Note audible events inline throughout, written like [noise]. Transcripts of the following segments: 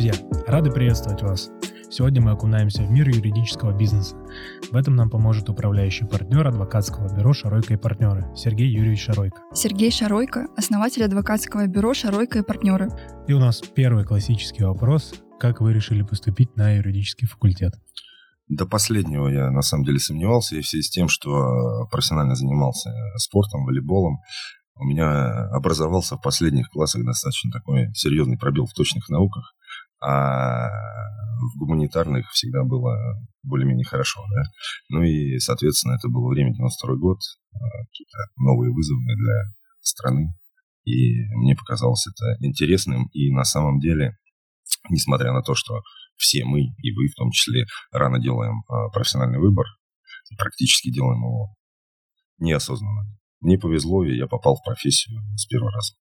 Друзья, рады приветствовать вас. Сегодня мы окунаемся в мир юридического бизнеса. В этом нам поможет управляющий партнер адвокатского бюро «Шаройка и партнеры» Сергей Юрьевич Шаройко. Сергей Шаройко, основатель адвокатского бюро «Шаройко и партнеры». И у нас первый классический вопрос. Как вы решили поступить на юридический факультет? До последнего я на самом деле сомневался, и в связи с тем, что профессионально занимался спортом, волейболом, у меня образовался в последних классах достаточно такой серьезный пробел в точных науках, а в гуманитарных всегда было более-менее хорошо, да. Ну и, соответственно, это было время 92 год, а, какие-то новые вызовы для страны, и мне показалось это интересным, и на самом деле, несмотря на то, что все мы, и вы в том числе, рано делаем а, профессиональный выбор, практически делаем его неосознанно. Мне повезло, и я попал в профессию с первого раза.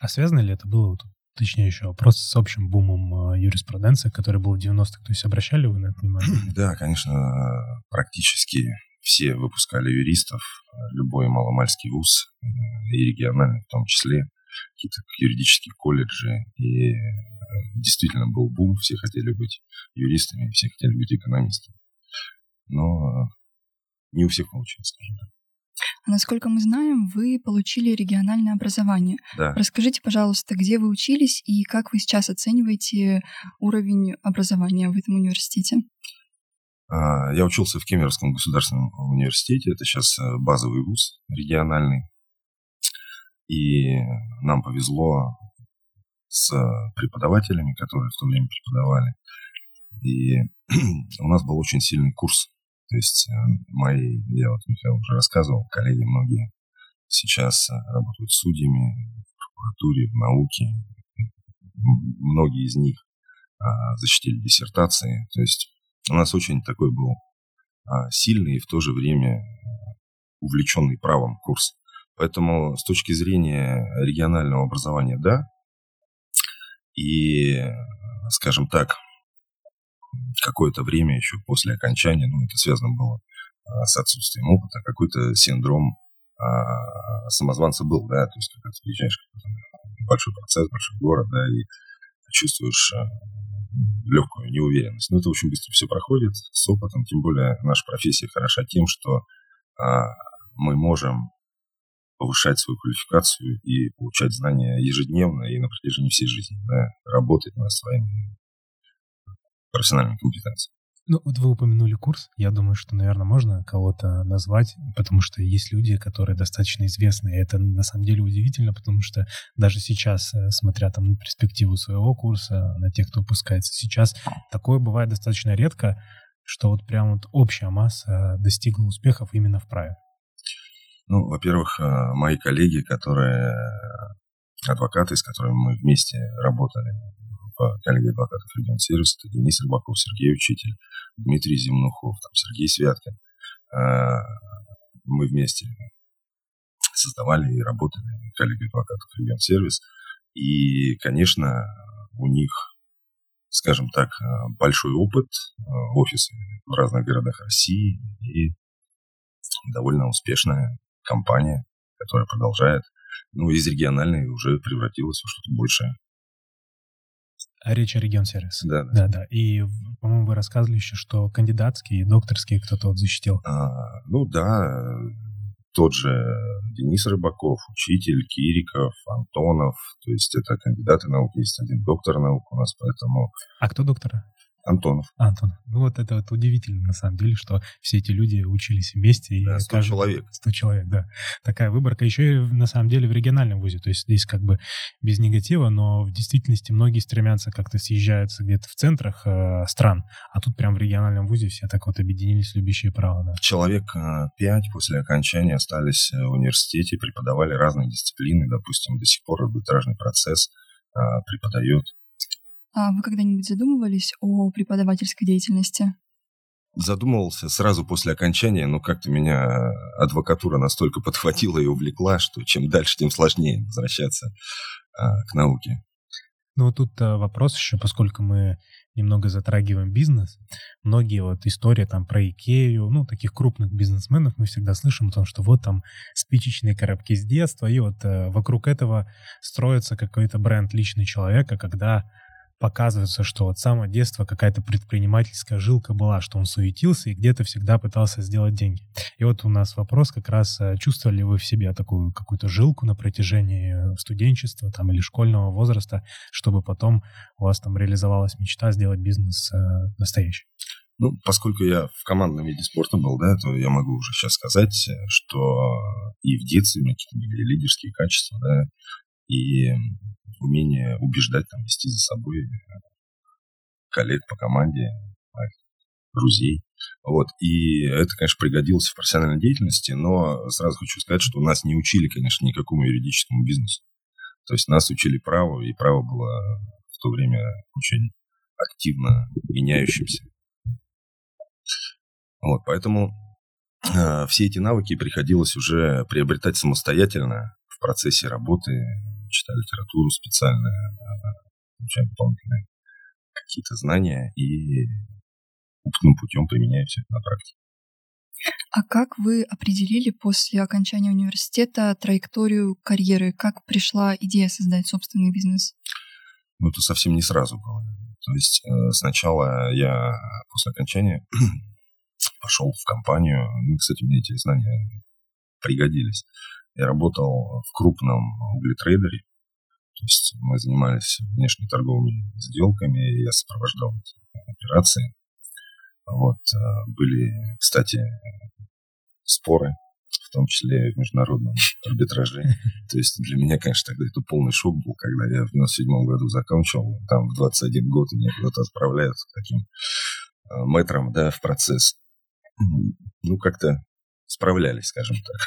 А связано ли это было, точнее еще вопрос с общим бумом э, юриспруденции, который был в 90-х? То есть обращали вы на это внимание? [clears throat] Да, конечно, практически все выпускали юристов, любой маломальский вуз, э, и региональный в том числе, какие-то юридические колледжи, и э, действительно был бум, все хотели быть юристами, все хотели быть экономистами. Но не у всех получилось, скажем так. Насколько мы знаем, вы получили региональное образование. Да. Расскажите, пожалуйста, где вы учились и как вы сейчас оцениваете уровень образования в этом университете? А, я учился в Кемеровском государственном университете. Это сейчас э, базовый вуз региональный. И нам повезло с преподавателями, которые в то время преподавали. И [clears throat] у нас был очень сильный курс то есть э, мои, я вот Михаил уже рассказывал, коллеги многие сейчас э, работают судьями в прокуратуре, в науке. Многие из них а, защитили диссертации. То есть у нас очень такой был а, сильный и в то же время увлеченный правом курс. Поэтому с точки зрения регионального образования, да. И, скажем так, какое-то время еще после окончания, ну, это связано было а, с отсутствием опыта, какой-то синдром а, самозванца был, да, то есть когда ты приезжаешь в большой процесс, большой город, да, и чувствуешь а, легкую неуверенность. Но это очень быстро все проходит с опытом, тем более наша профессия хороша тем, что а, мы можем повышать свою квалификацию и получать знания ежедневно и на протяжении всей жизни, да, работать над своими профессиональной компетенции. Ну, вот вы упомянули курс. Я думаю, что, наверное, можно кого-то назвать, потому что есть люди, которые достаточно известны. И это на самом деле удивительно, потому что даже сейчас, э, смотря там на перспективу своего курса, на тех, кто выпускается сейчас, такое бывает достаточно редко, что вот прям вот общая масса достигла успехов именно в праве. Ну, во-первых, э, мои коллеги, которые э, адвокаты, с которыми мы вместе работали коллеги адвокатов регион сервис, это Денис Рыбаков, Сергей Учитель, Дмитрий Земнухов, там, Сергей Святкин. А, мы вместе создавали и работали коллеги адвокатов регион сервис. И, конечно, у них, скажем так, большой опыт, офисы в разных городах России и довольно успешная компания, которая продолжает, ну, из региональной уже превратилась в что-то большее. Речь о регион сервис. Да, да. Да, да. И, по-моему, вы рассказывали еще, что кандидатские докторские кто-то вот защитил. А, ну да, тот же Денис Рыбаков, учитель, Кириков, Антонов. То есть это кандидаты наук, есть один доктор наук у нас, поэтому... А кто доктора? Антонов. Антон. Ну вот это вот удивительно, на самом деле, что все эти люди учились вместе. Да, 100 каждый... человек. 100 человек, да. Такая выборка еще и на самом деле в региональном вузе. То есть здесь как бы без негатива, но в действительности многие стремятся как-то съезжаются где-то в центрах э, стран, а тут прям в региональном вузе все так вот объединились, любящие право. Да. Человек э, пять после окончания остались в университете, преподавали разные дисциплины. Допустим, до сих пор арбитражный процесс э, преподает а вы когда-нибудь задумывались о преподавательской деятельности? Задумывался сразу после окончания, но как-то меня адвокатура настолько подхватила и увлекла, что чем дальше, тем сложнее возвращаться а, к науке. Ну, вот тут а, вопрос еще, поскольку мы немного затрагиваем бизнес, многие вот истории там про Икею, ну, таких крупных бизнесменов мы всегда слышим о том, что вот там спичечные коробки с детства, и вот э, вокруг этого строится какой-то бренд личный человека, когда показывается, что вот с самого детства какая-то предпринимательская жилка была, что он суетился и где-то всегда пытался сделать деньги. И вот у нас вопрос как раз, э, чувствовали ли вы в себе такую какую-то жилку на протяжении студенчества там, или школьного возраста, чтобы потом у вас там реализовалась мечта сделать бизнес э, настоящий? Ну, поскольку я в командном виде спорта был, да, то я могу уже сейчас сказать, что и в детстве у меня какие-то были лидерские качества, да, и умение убеждать, там, вести за собой э, коллег по команде, друзей. Вот. И это, конечно, пригодилось в профессиональной деятельности, но сразу хочу сказать, что нас не учили, конечно, никакому юридическому бизнесу. То есть нас учили праву, и право было в то время очень активно меняющимся. Вот, поэтому э, все эти навыки приходилось уже приобретать самостоятельно в процессе работы, читая литературу специально, э, получая дополнительные какие-то знания и опытным путем применяя все это на практике. А как вы определили после окончания университета траекторию карьеры? Как пришла идея создать собственный бизнес? Ну, это совсем не сразу было. То есть э, сначала я после окончания [clears throat] пошел в компанию. Ну, кстати, мне эти знания пригодились. Я работал в крупном углетрейдере. То есть мы занимались внешнеторговыми сделками, и я сопровождал эти операции. Вот. Э, были, кстати, споры, в том числе в международном арбитраже. [laughs] То есть для меня, конечно, тогда это полный шок был, когда я в 97 году закончил, там в 21 год меня куда-то отправляют таким э, мэтром, да, в процесс ну, как-то справлялись, скажем так.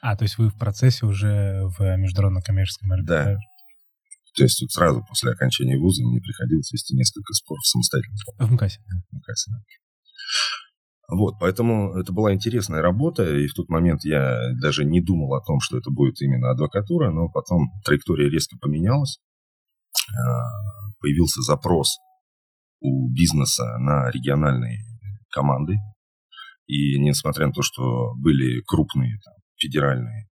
А, то есть вы в процессе уже в международном коммерческом арбитраже? Да. То есть тут сразу после окончания вуза мне приходилось вести несколько споров самостоятельно. В МКАСе? В МКАСе, да. Вот, поэтому это была интересная работа, и в тот момент я даже не думал о том, что это будет именно адвокатура, но потом траектория резко поменялась. А, появился запрос у бизнеса на региональные команды, и несмотря на то, что были крупные там, федеральные,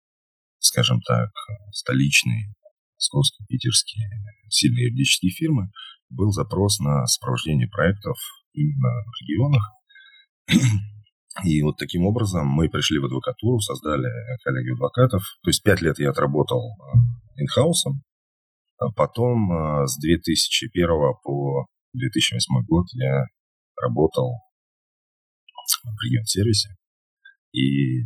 скажем так, столичные, московские, питерские сильные юридические фирмы, был запрос на сопровождение проектов именно в регионах. И вот таким образом мы пришли в адвокатуру, создали коллегию адвокатов. То есть пять лет я отработал э, инхаусом. А потом э, с 2001 по 2008 год я работал в регион-сервисе. И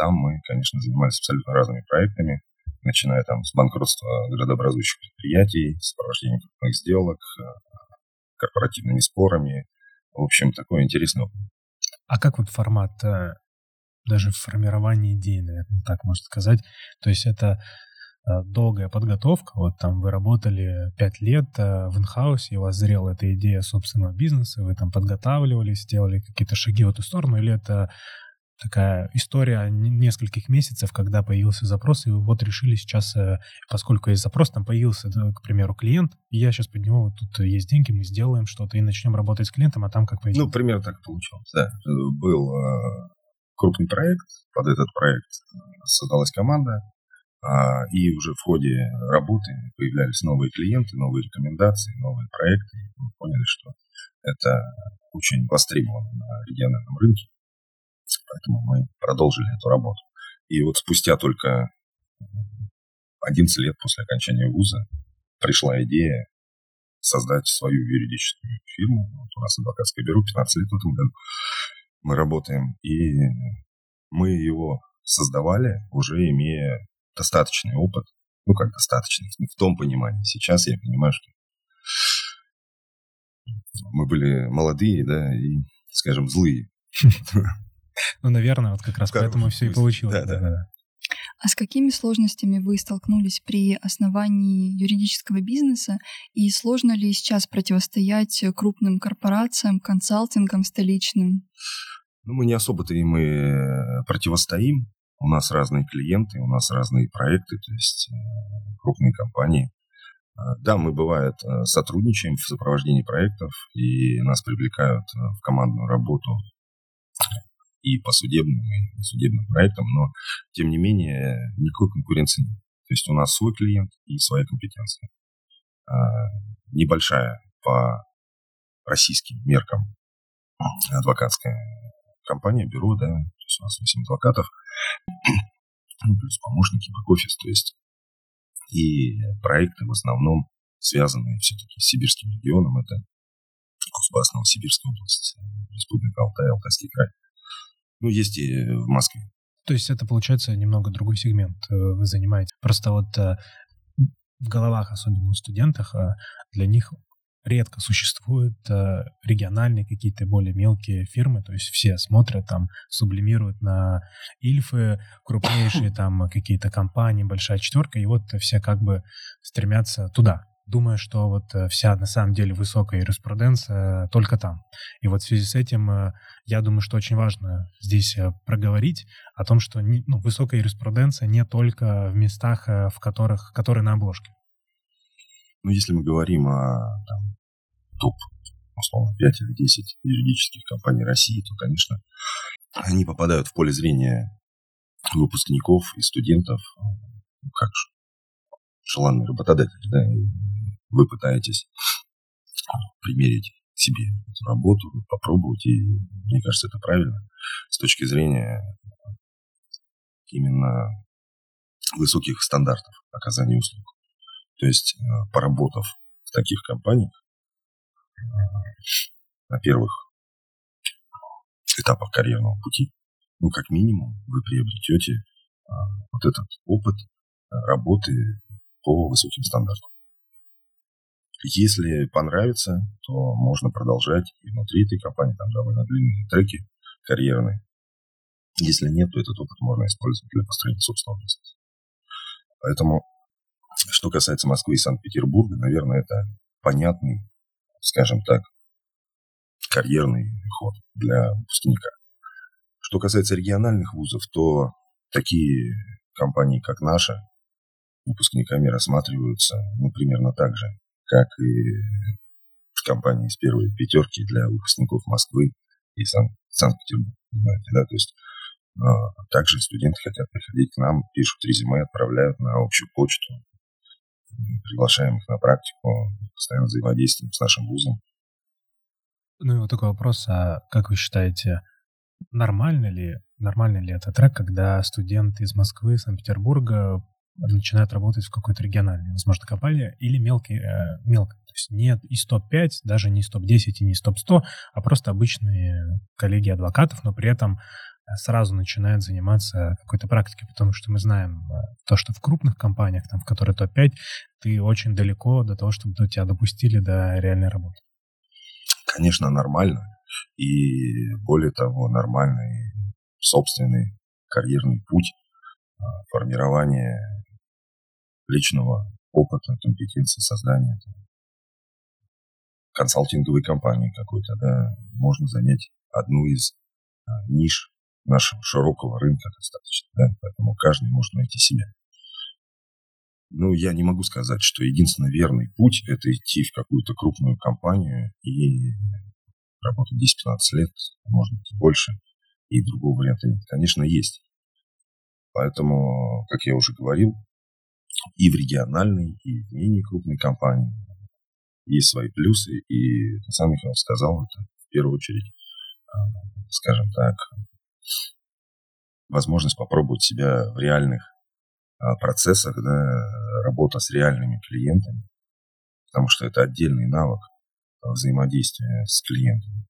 там мы, конечно, занимались абсолютно разными проектами, начиная там с банкротства градообразующих предприятий, сопровождением крупных сделок, э, корпоративными спорами. В общем, такой интересный опыт. А как вот формат э, даже формирования идеи, наверное, так можно сказать? То есть это Э, долгая подготовка. Вот там вы работали пять лет в инхаусе, и у вас зрела эта идея собственного бизнеса, вы там подготавливались, сделали какие-то шаги в эту сторону, или это такая история нескольких месяцев, когда появился запрос, и вот решили сейчас, э, поскольку есть запрос, там появился, к примеру, клиент, и я сейчас под него, тут есть деньги, мы сделаем что-то и начнем работать с клиентом, а там как пойдет. Ну, примерно так получилось, да. Был крупный проект, под этот проект создалась команда, а, и уже в ходе работы появлялись новые клиенты, новые рекомендации, новые проекты. И мы поняли, что это очень востребовано на региональном рынке. Поэтому мы продолжили эту работу. И вот спустя только 11 лет после окончания вуза пришла идея создать свою юридическую фирму. Вот у нас адвокатское бюро, 15 лет в этом году мы работаем. И мы его создавали, уже имея достаточный опыт. Ну, как достаточный, в том понимании. Сейчас я понимаю, что мы были молодые, да, и, скажем, злые. [laughs] Ну, наверное, вот как раз поэтому все и получилось. Да, да. А с какими сложностями вы столкнулись при основании юридического бизнеса? И сложно ли сейчас противостоять крупным корпорациям, консалтингам столичным? Ну, мы не особо-то им и э, противостоим. У нас разные клиенты, у нас разные проекты, то есть э, крупные компании. А, да, мы, бывает, э, сотрудничаем в сопровождении проектов, и нас привлекают э, в командную работу и по судебным, и по судебным проектам, но, тем не менее, никакой конкуренции нет. То есть у нас свой клиент и своя компетенция. А, небольшая по российским меркам адвокатская компания, бюро, да, то есть у нас 8 адвокатов, [clears throat] ну, плюс помощники, бэк-офис, то есть и проекты в основном связанные все-таки с сибирским регионом, это Кузбасс, Новосибирская область, Республика Алтай, Алтайский край. Ну, есть и в Москве. То есть это, получается, немного другой сегмент э, вы занимаете. Просто вот э, в головах, особенно у студентов, э, для них редко существуют региональные какие-то более мелкие фирмы, то есть все смотрят там, сублимируют на Ильфы, крупнейшие там какие-то компании, большая четверка, и вот все как бы стремятся туда, думая, что вот э, вся на самом деле высокая юриспруденция только там. И вот в связи с этим э, я думаю, что очень важно здесь э, проговорить о том, что ну, высокая юриспруденция не только в местах, в которых, которые на обложке. Ну, если мы говорим о там, топ, условно, 5 или 10 юридических компаний России, то, конечно, они попадают в поле зрения выпускников и студентов, как же, желанный работодатель, да, вы пытаетесь примерить себе эту работу, попробовать, и мне кажется, это правильно с точки зрения именно высоких стандартов оказания услуг. То есть, э, поработав в таких компаниях, э, на первых этапах карьерного пути, ну, как минимум, вы приобретете э, вот этот опыт работы по высоким стандартам. Если понравится, то можно продолжать и внутри этой компании, там довольно длинные треки карьерные. Если нет, то этот опыт можно использовать для построения собственного бизнеса. Поэтому, что касается Москвы и Санкт-Петербурга, наверное, это понятный, скажем так, карьерный ход для выпускника. Что касается региональных вузов, то такие компании, как наша, выпускниками рассматриваются ну, примерно так же, как и компании из первой пятерки для выпускников Москвы и Сан- Санкт-Петербурга. Да? То есть а, также студенты хотят приходить к нам, пишут резюме, отправляют на общую почту, приглашаем их на практику, постоянно взаимодействуем с нашим вузом. Ну и вот такой вопрос, а как вы считаете, нормально ли, нормально ли это трек, когда студенты из Москвы, Санкт-Петербурга начинают работать в какой-то региональной, возможно, компании или мелкий, э, мелко. То есть нет из топ-5, даже не из топ-10 и не из топ-100, а просто обычные коллеги адвокатов, но при этом э, сразу начинают заниматься какой-то практикой, потому что мы знаем э, то, что в крупных компаниях, там, в которые топ-5, ты очень далеко до того, чтобы тебя допустили до реальной работы. Конечно, нормально. И более того, нормальный собственный карьерный путь формирования личного опыта, компетенции создания там, консалтинговой компании какой-то, да, можно занять одну из а, ниш нашего широкого рынка достаточно, да, поэтому каждый может найти себя. Ну, я не могу сказать, что единственный верный путь – это идти в какую-то крупную компанию и работать 10-15 лет, может быть, больше, и другого варианта нет. Конечно, есть. Поэтому, как я уже говорил, и в региональной, и в менее крупной компании есть свои плюсы. И сам Михаил сказал, это в первую очередь, а, скажем так, возможность попробовать себя в реальных а, процессах, да, работа с реальными клиентами, потому что это отдельный навык взаимодействия с клиентами.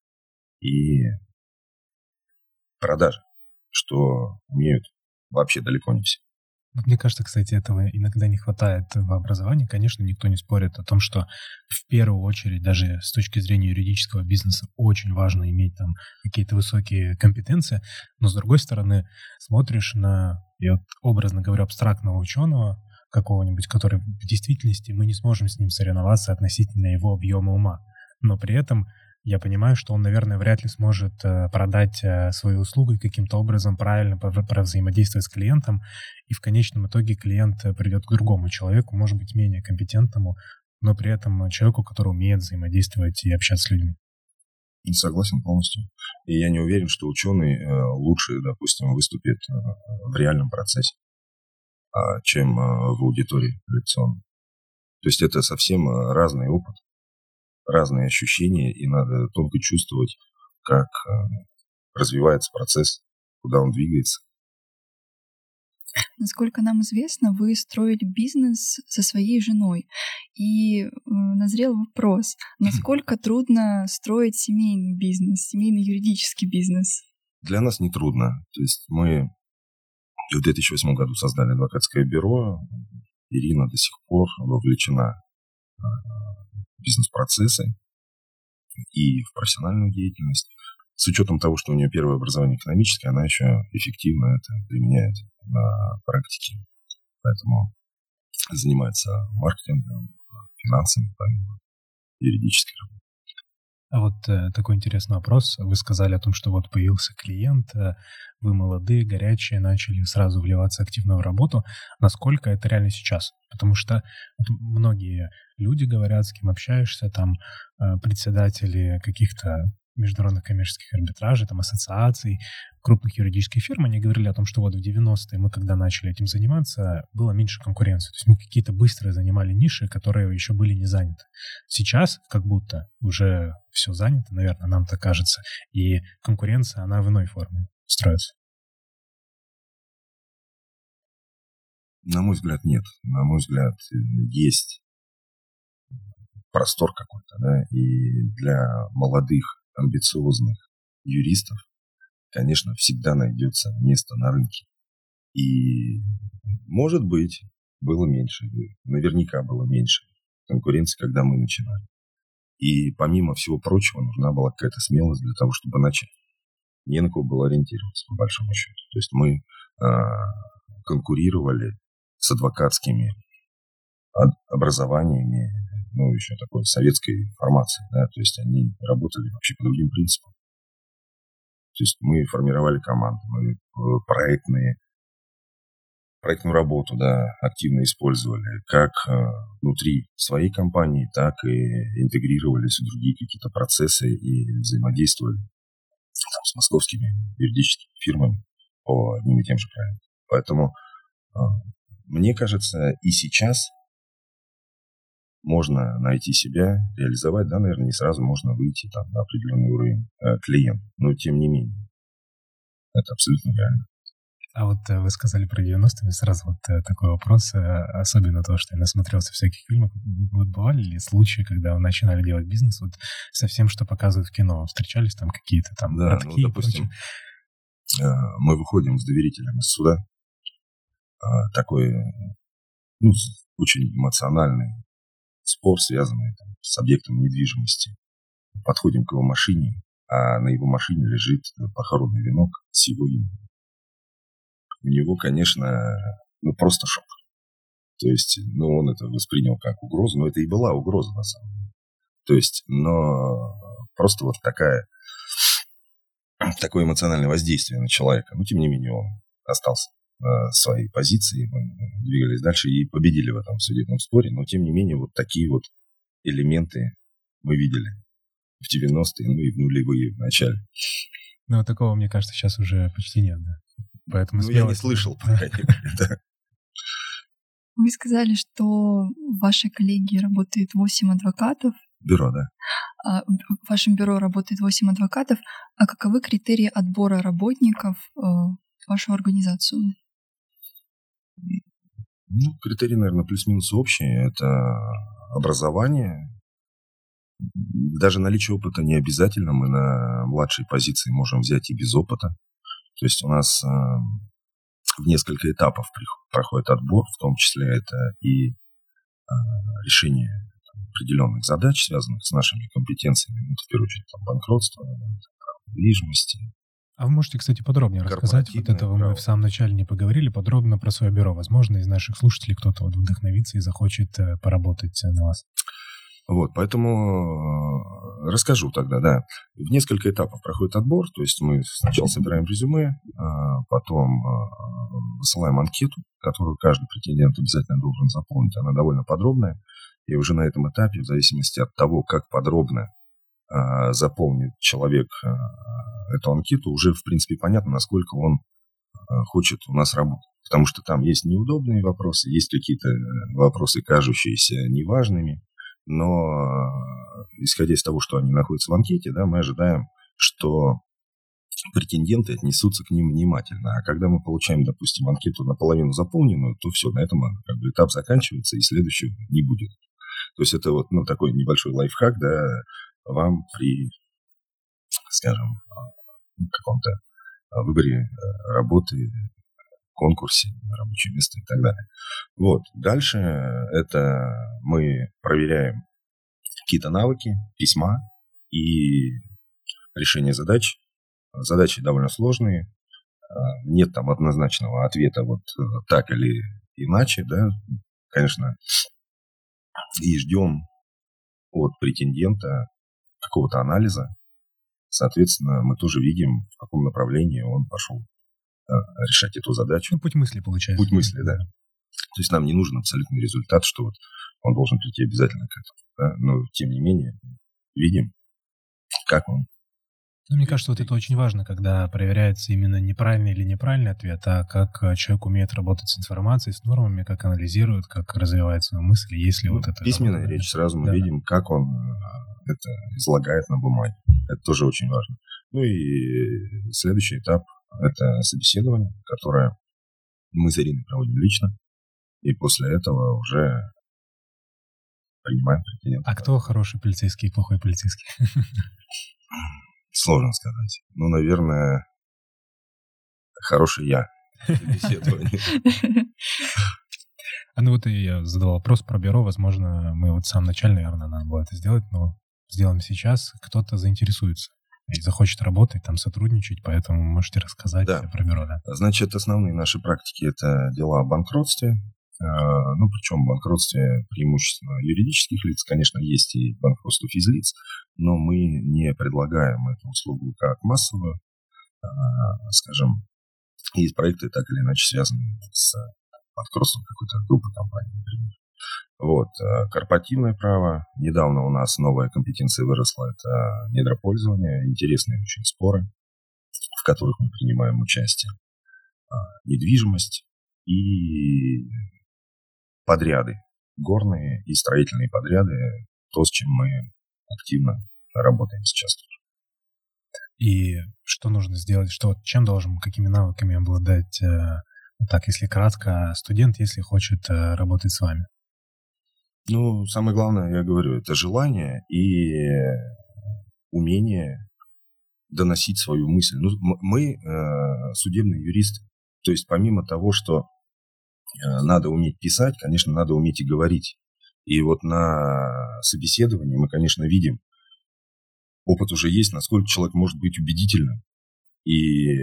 И продажи, что умеют вообще далеко не все. Мне кажется, кстати, этого иногда не хватает в образовании. Конечно, никто не спорит о том, что в первую очередь, даже с точки зрения юридического бизнеса, очень важно иметь там какие-то высокие компетенции. Но с другой стороны, смотришь на, я вот образно говорю, абстрактного ученого, какого-нибудь, который в действительности мы не сможем с ним соревноваться относительно его объема ума. Но при этом я понимаю, что он, наверное, вряд ли сможет э, продать э, свои услуги каким-то образом правильно взаимодействовать с клиентом, и в конечном итоге клиент э, придет к другому человеку, может быть, менее компетентному, но при этом человеку, который умеет взаимодействовать и общаться с людьми. Согласен полностью. И я не уверен, что ученый лучше, допустим, выступит в реальном процессе, а, чем в аудитории лекционной. То есть это совсем разный опыт разные ощущения, и надо тонко чувствовать, как э, развивается процесс, куда он двигается. Насколько нам известно, вы строили бизнес со своей женой. И э, назрел вопрос, [laughs] насколько трудно строить семейный бизнес, семейный юридический бизнес? Для нас не трудно. То есть мы в 2008 году создали адвокатское бюро. Ирина до сих пор вовлечена в бизнес-процессы и в профессиональную деятельность. С учетом того, что у нее первое образование экономическое, она еще эффективно это применяет на практике. Поэтому занимается маркетингом, финансами, помимо юридической работы. А вот э, такой интересный вопрос. Вы сказали о том, что вот появился клиент, э, вы молодые, горячие, начали сразу вливаться активно в работу. Насколько это реально сейчас? Потому что многие люди говорят, с кем общаешься, там э, председатели каких-то международных коммерческих арбитражей, там, ассоциаций, крупных юридических фирм, они говорили о том, что вот в 90-е мы, когда начали этим заниматься, было меньше конкуренции. То есть мы какие-то быстрые занимали ниши, которые еще были не заняты. Сейчас как будто уже все занято, наверное, нам так кажется, и конкуренция, она в иной форме строится. На мой взгляд, нет. На мой взгляд, есть простор какой-то, да, и для молодых амбициозных юристов, конечно, всегда найдется место на рынке. И, может быть, было меньше, наверняка было меньше конкуренции, когда мы начинали. И помимо всего прочего, нужна была какая-то смелость для того, чтобы начать. Не на кого было ориентироваться, по большому счету. То есть мы э, конкурировали с адвокатскими образованиями, ну, еще такой советской формации, да, то есть они работали вообще по другим принципам. То есть мы формировали команды, мы э, проектные, проектную работу, да, активно использовали, как э, внутри своей компании, так и интегрировались в другие какие-то процессы и взаимодействовали там, с московскими юридическими фирмами по одним и тем же проектам. Поэтому э, мне кажется, и сейчас можно найти себя, реализовать, да, наверное, не сразу можно выйти там на определенный уровень э, клиент, но тем не менее, это абсолютно реально. А вот э, вы сказали про 90-е, сразу вот э, такой вопрос, э, особенно то, что я насмотрелся всяких фильмов. Вот бывали ли случаи, когда начинали делать бизнес вот со всем, что показывают в кино? Встречались там какие-то там Да, ну, допустим, мы выходим с доверителем из суда, такой, ну, очень эмоциональный спор, связанный там, с объектом недвижимости. Подходим к его машине, а на его машине лежит похоронный венок с его именем. У него, конечно, ну просто шок. То есть, ну, он это воспринял как угрозу, но это и была угроза на самом деле. То есть, но просто вот такая, такое эмоциональное воздействие на человека. Но, тем не менее, он остался своей позиции, мы двигались дальше и победили в этом судебном споре, но тем не менее вот такие вот элементы мы видели в 90-е, ну и в нулевые в начале. Ну, такого, мне кажется, сейчас уже почти нет, да. Поэтому ну, я не слышал пока [laughs] Вы сказали, что в вашей коллегии работает 8 адвокатов. Бюро, да. А, в вашем бюро работает 8 адвокатов. А каковы критерии отбора работников э, в вашу организацию? Ну, критерии, наверное, плюс-минус общие. Это образование. Даже наличие опыта не обязательно. Мы на младшей позиции можем взять и без опыта. То есть у нас э, в несколько этапов проходит отбор, в том числе это и э, решение определенных задач, связанных с нашими компетенциями, ну, в первую очередь там, банкротство, недвижимости, а вы можете, кстати, подробнее рассказать? Вот этого право. мы в самом начале не поговорили, подробно про свое бюро. Возможно, из наших слушателей кто-то вот вдохновится и захочет э, поработать на вас. Вот, поэтому э, расскажу тогда, да. В несколько этапов проходит отбор, то есть мы сначала собираем резюме, потом э, высылаем анкету, которую каждый претендент обязательно должен заполнить, она довольно подробная, и уже на этом этапе, в зависимости от того, как подробно заполнит человек а, эту анкету, уже, в принципе, понятно, насколько он а, хочет у нас работать. Потому что там есть неудобные вопросы, есть какие-то э, вопросы, кажущиеся неважными, но исходя из того, что они находятся в анкете, да, мы ожидаем, что претенденты отнесутся к ним внимательно. А когда мы получаем, допустим, анкету наполовину заполненную, то все, на этом как бы, этап заканчивается, и следующего не будет. То есть это вот ну, такой небольшой лайфхак, да, вам при, скажем, каком-то выборе э, работы, конкурсе, рабочее место и так далее. Вот. Дальше это мы проверяем какие-то навыки, письма и решение задач. Задачи довольно сложные. Нет там однозначного ответа вот э, так или иначе, да. Конечно, и ждем от претендента какого-то анализа. Соответственно, мы тоже видим, в каком направлении он пошел э, решать эту задачу. Ну, путь мысли получается. Путь мысли, да. То есть нам не нужен абсолютный результат, что вот он должен прийти обязательно к этому. Да? Но тем не менее, видим, как он ну, мне кажется, вот это очень важно, когда проверяется именно неправильный или неправильный ответ, а как э, человек умеет работать с информацией, с нормами, как анализирует, как развивает свою мысль, если ну, вот это... Письменная речь, сразу мы да. видим, как он э, это излагает на бумаге. Это тоже очень важно. Ну и следующий этап – это собеседование, которое мы с Ириной проводим лично. И после этого уже принимаем претендентов. А кто хороший полицейский и плохой полицейский? [laughs] Сложно сказать. Ну, наверное, хороший я. [laughs] А ну вот и я задал вопрос про бюро. Возможно, мы вот в самом начале, наверное, надо было это сделать, но сделаем сейчас. Кто-то заинтересуется и захочет работать, там сотрудничать, поэтому можете рассказать да. про бюро, да? Значит, основные наши практики – это дела о банкротстве, ну, причем банкротстве преимущественно юридических лиц, конечно, есть и банкротство физлиц, но мы не предлагаем эту услугу как массовую, а, скажем, есть проекты, так или иначе связанные с банкротством какой-то группы компаний, например. Вот, а, корпоративное право. Недавно у нас новая компетенция выросла, это недропользование, интересные очень споры, в которых мы принимаем участие. Недвижимость и подряды, горные и строительные подряды, то, с чем мы активно работаем сейчас И что нужно сделать, что, чем должен, какими навыками обладать, э, так, если кратко, студент, если хочет э, работать с вами? Ну, самое главное, я говорю, это желание и умение доносить свою мысль. Ну, мы э, судебные юристы. То есть помимо того, что надо уметь писать, конечно, надо уметь и говорить. И вот на собеседовании мы, конечно, видим, опыт уже есть, насколько человек может быть убедительным. И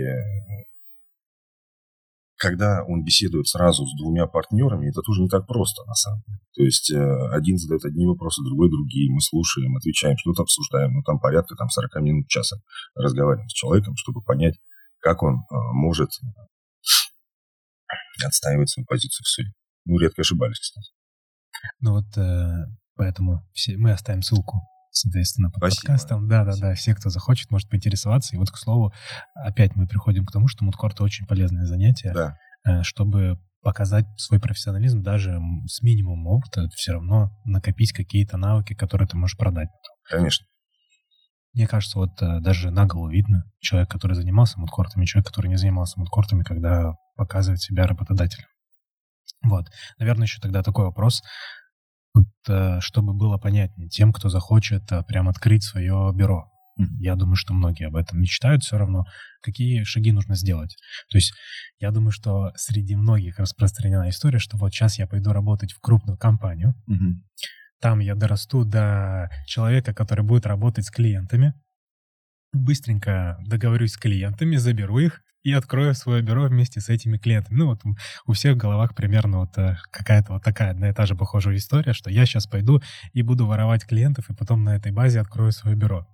когда он беседует сразу с двумя партнерами, это тоже не так просто, на самом деле. То есть э, один задает одни вопросы, другой другие. Мы слушаем, отвечаем, что-то обсуждаем. Ну, там порядка там, 40 минут, часа разговариваем с человеком, чтобы понять, как он э, может отстаивать свою позицию в суде. Ну, редко ошибались, кстати. Ну вот э, поэтому все, мы оставим ссылку, соответственно, под Спасибо. подкастом. Да, да, да. Все, кто захочет, может поинтересоваться. И вот, к слову, опять мы приходим к тому, что мудкорт очень полезное занятие, да. э, чтобы показать свой профессионализм даже с минимумом опыта, все равно накопить какие-то навыки, которые ты можешь продать. Конечно. Мне кажется, вот э, даже на голову видно человек, который занимался мудкортами, человек, который не занимался мудкортами, когда показывает себя работодателем. Вот. Наверное, еще тогда такой вопрос, э, чтобы было понятнее тем, кто захочет э, прям открыть свое бюро. Я думаю, что многие об этом мечтают все равно. Какие шаги нужно сделать? То есть я думаю, что среди многих распространена история, что вот сейчас я пойду работать в крупную компанию, mm-hmm. Там я дорасту до человека, который будет работать с клиентами. Быстренько договорюсь с клиентами, заберу их и открою свое бюро вместе с этими клиентами. Ну вот у всех в головах примерно вот э, какая-то вот такая одна и та же похожая история, что я сейчас пойду и буду воровать клиентов, и потом на этой базе открою свое бюро.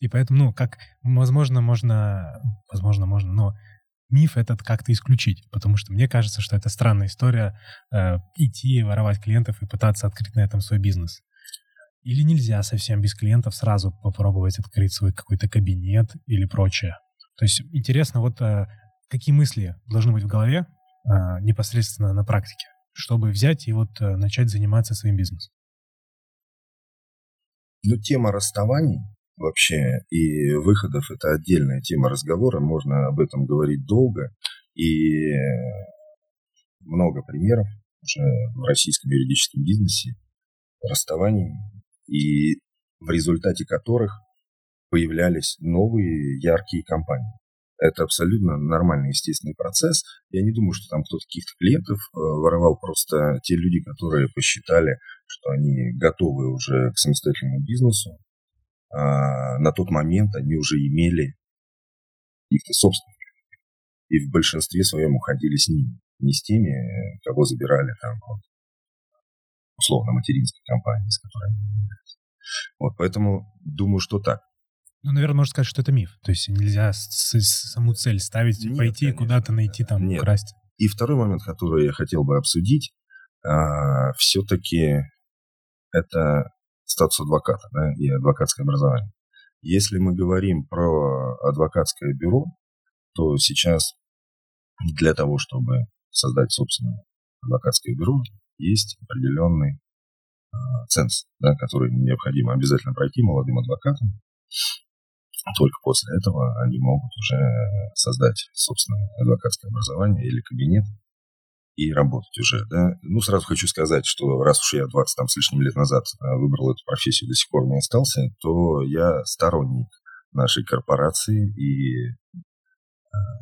И поэтому, ну, как, возможно, можно, возможно, можно, но миф этот как-то исключить, потому что мне кажется, что это странная история э, идти воровать клиентов и пытаться открыть на этом свой бизнес. Или нельзя совсем без клиентов сразу попробовать открыть свой какой-то кабинет или прочее. То есть интересно, вот э, какие мысли должны быть в голове э, непосредственно на практике. чтобы взять и вот э, начать заниматься своим бизнесом? Ну, тема расставаний вообще и выходов – это отдельная тема разговора, можно об этом говорить долго, и много примеров уже в российском юридическом бизнесе расставаний, и в результате которых появлялись новые яркие компании. Это абсолютно нормальный, естественный процесс. Я не думаю, что там кто-то каких-то клиентов э, воровал. Просто те люди, которые посчитали, что они готовы уже к самостоятельному бизнесу, а на тот момент они уже имели каких-то собственных. И в большинстве своем уходили с ними. Не с теми, кого забирали там вот, условно материнской компании, с которой они являются. Вот, поэтому думаю, что так. Ну, наверное, можно сказать, что это миф. То есть нельзя саму цель ставить, Нет, пойти куда-то найти там, Нет. украсть. И второй момент, который я хотел бы обсудить, а, все-таки это статус адвоката да, и адвокатское образование. Если мы говорим про адвокатское бюро, то сейчас для того, чтобы создать собственное адвокатское бюро, есть определенный э, ценз, да, который необходимо обязательно пройти молодым адвокатам. Только после этого они могут уже создать собственное адвокатское образование или кабинет и работать уже. Да? Ну, сразу хочу сказать, что раз уж я 20 там, с лишним лет назад э, выбрал эту профессию до сих пор не остался, то я сторонник нашей корпорации и э,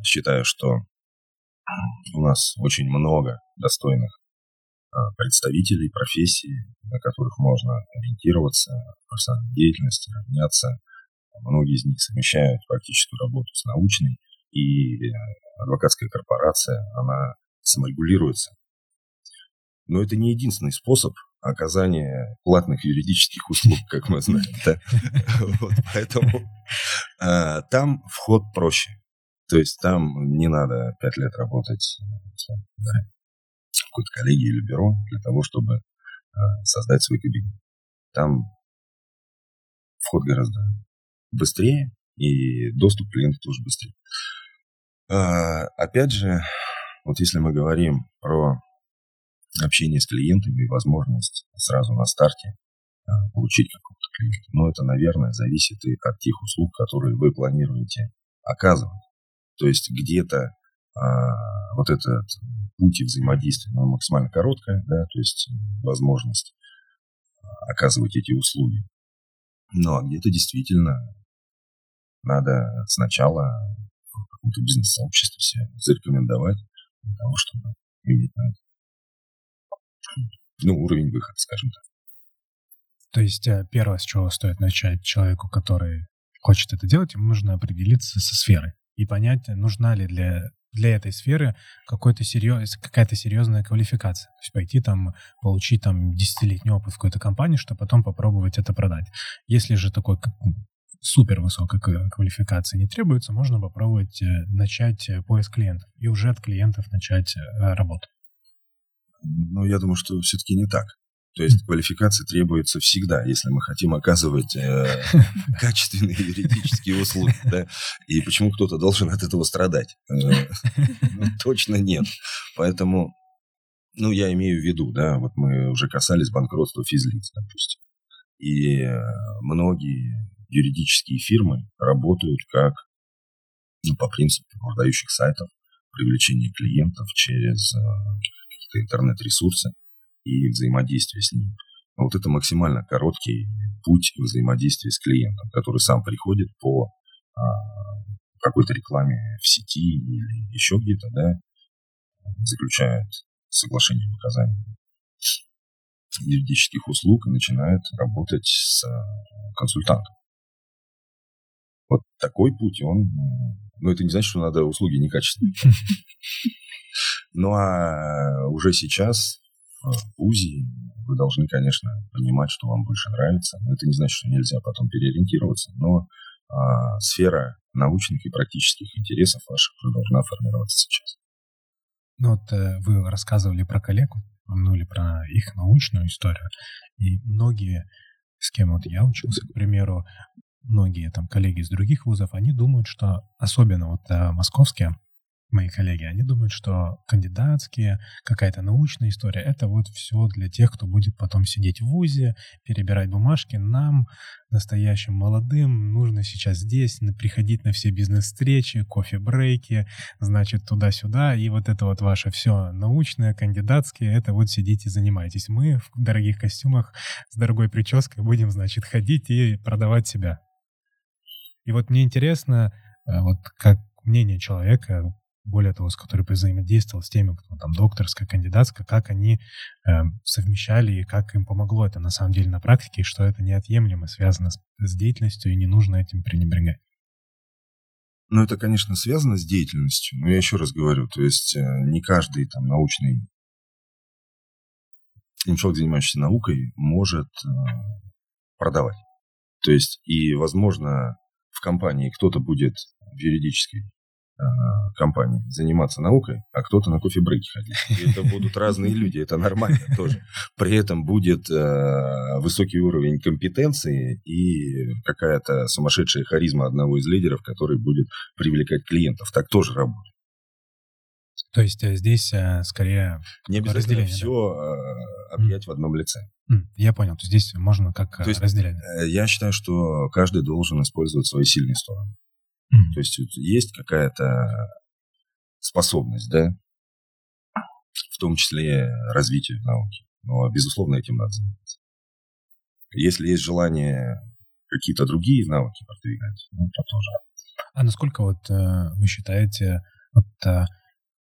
считаю, что у нас очень много достойных представителей профессии, на которых можно ориентироваться в профессиональной деятельности, равняться. Многие из них совмещают практическую работу с научной, и адвокатская корпорация, она саморегулируется. Но это не единственный способ оказания платных юридических услуг, как мы знаем. [laughs] поэтому а, там вход проще. То есть там не надо пять лет работать в какой-то коллегии или бюро для того, чтобы а, создать свой кабинет. Там вход гораздо быстрее, и доступ к клиенту тоже быстрее. А, опять же, вот если мы говорим про общение с клиентами и возможность сразу на старте а, получить какого-то клиента, ну, это, наверное, зависит и от тех услуг, которые вы планируете оказывать. То есть где-то а, вот этот путь взаимодействия ну, максимально короткая, да, то есть возможность оказывать эти услуги. Но где-то действительно надо сначала в каком-то бизнес-сообществе себя зарекомендовать, для того, чтобы иметь ну, уровень выхода, скажем так. То есть э, первое, с чего стоит начать человеку, который хочет это делать, ему нужно определиться со сферой и понять, нужна ли для, для этой сферы какой-то серьез, какая-то серьезная квалификация. То есть пойти там, получить там десятилетний опыт в какой-то компании, чтобы потом попробовать это продать. Если же такой супер высокой квалификации не требуется, можно попробовать э, начать э, поиск клиентов и уже от клиентов начать э, работу. Ну, я думаю, что все-таки не так. То есть квалификация требуется всегда, если мы хотим оказывать э, [laughs] качественные юридические услуги. Да? И почему кто-то должен от этого страдать? Э, ну, точно нет. Поэтому, ну, я имею в виду, да, вот мы уже касались банкротства физлиц, допустим. И многие юридические фирмы работают как ну, по принципу продающих сайтов, привлечения клиентов через э, какие-то интернет-ресурсы и взаимодействие с ними. Но вот это максимально короткий путь взаимодействия с клиентом, который сам приходит по а, какой-то рекламе в сети или еще где-то, да, заключает соглашение об оказании юридических услуг и начинает работать с консультантом. Вот такой путь, он... Ну, это не значит, что надо услуги некачественные. [laughs] Ну, а уже сейчас в УЗИ вы должны, конечно, понимать, что вам больше нравится. Но это не значит, что нельзя потом переориентироваться. Но а, сфера научных и практических интересов ваших уже должна формироваться сейчас. Ну вот э, вы рассказывали про коллегу, упомянули про их научную историю. И многие, с кем вот я учился, к примеру, многие там коллеги из других вузов, они думают, что особенно вот э, московские мои коллеги, они думают, что кандидатские, какая-то научная история, это вот все для тех, кто будет потом сидеть в ВУЗе, перебирать бумажки. Нам, настоящим молодым, нужно сейчас здесь приходить на все бизнес-встречи, кофе-брейки, значит, туда-сюда, и вот это вот ваше все научное, кандидатские, это вот сидите, занимайтесь. Мы в дорогих костюмах с дорогой прической будем, значит, ходить и продавать себя. И вот мне интересно, э, вот как мнение человека, более того, с которой взаимодействовал с теми, кто там докторская, кандидатская, как они э, совмещали и как им помогло это на самом деле на практике, и что это неотъемлемо связано с, с деятельностью и не нужно этим пренебрегать. Ну, это, конечно, связано с деятельностью, но я еще раз говорю, то есть э, не каждый там научный человек, занимающийся наукой, может э, продавать. То есть, и, возможно, в компании кто-то будет в юридической э, компании заниматься наукой, а кто-то на кофе-брейке ходить. И это будут разные люди, это нормально тоже. При этом будет э, высокий уровень компетенции и какая-то сумасшедшая харизма одного из лидеров, который будет привлекать клиентов. Так тоже работает. То есть э, здесь э, скорее Не обязательно все да? Э, объять mm. в одном лице. Mm. Я понял. То есть здесь можно как То есть, разделять. Я считаю, что каждый должен использовать свои сильные стороны. Mm. То есть есть какая-то способность, да, в том числе развитие науки. Но, безусловно, этим надо заниматься. Если есть желание какие-то другие навыки продвигать, ну, то тоже. А насколько вот вы считаете, вот,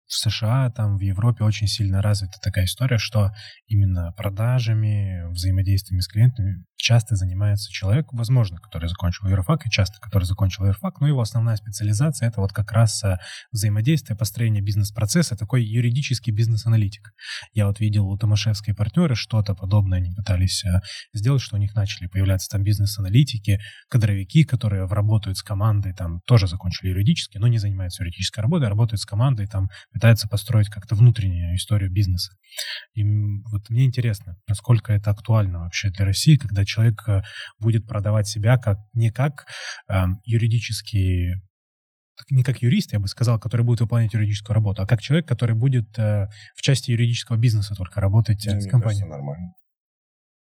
в США, там в Европе очень сильно развита такая история, что именно продажами, взаимодействиями с клиентами часто занимается человек, возможно, который закончил юрфак, и часто который закончил юрфак, но его основная специализация — это вот как раз э, взаимодействие, построение бизнес-процесса, такой юридический бизнес-аналитик. Я вот видел у Томашевской партнеры что-то подобное они пытались э, сделать, что у них начали появляться там бизнес-аналитики, кадровики, которые работают с командой, там тоже закончили юридически, но не занимаются юридической работой, а работают с командой, там пытаются построить как-то внутреннюю историю бизнеса. И вот мне интересно, насколько это актуально вообще для России, когда человек э, будет продавать себя как не как э, юридический не как юрист, я бы сказал, который будет выполнять юридическую работу, а как человек, который будет э, в части юридического бизнеса только работать э, с компанией. Кажется, нормально.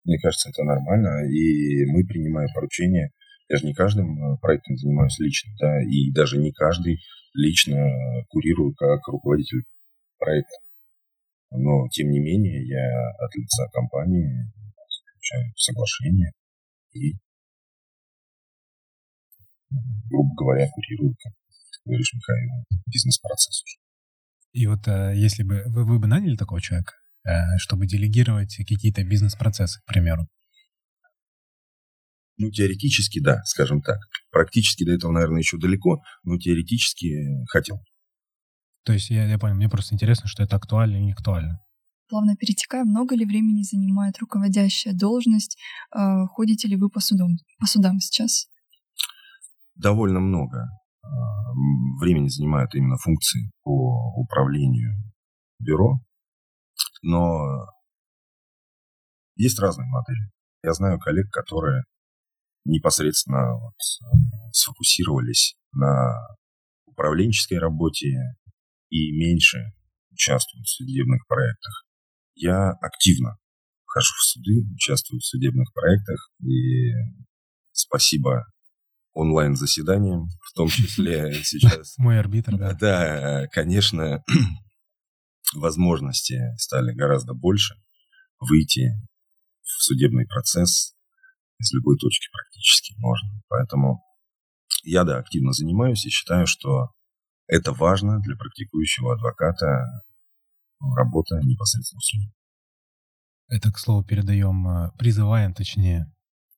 Мне кажется, это нормально, и мы принимаем поручения. Я же не каждым э, проектом занимаюсь лично, да, и даже не каждый лично курирую как руководитель проекта. Но, тем не менее, я от лица компании заключаю соглашение и, грубо говоря, курирую, как говоришь, Михаил, бизнес-процесс уже. И вот э, если бы вы, вы бы наняли такого человека, э, чтобы делегировать какие-то бизнес-процессы, к примеру? Ну, теоретически, да, скажем так. Практически до этого, наверное, еще далеко, но теоретически хотел. То есть, я, я понял, мне просто интересно, что это актуально и не актуально. Плавно перетекая, много ли времени занимает руководящая должность? Э, ходите ли вы по судам, по судам сейчас? Довольно много э, времени занимают именно функции по управлению бюро, но есть разные модели. Я знаю коллег, которые непосредственно вот, сфокусировались на управленческой работе и меньше участвуют в судебных проектах. Я активно хожу в суды, участвую в судебных проектах, и спасибо онлайн-заседаниям, в том числе [laughs] сейчас. Мой арбитр, да. Да, конечно, [clears throat] возможности стали гораздо больше выйти в судебный процесс из любой точки практически можно. Поэтому я, да, активно занимаюсь и считаю, что это важно для практикующего адвоката работа непосредственно в суде. Это, к слову, передаем, э, призываем, точнее,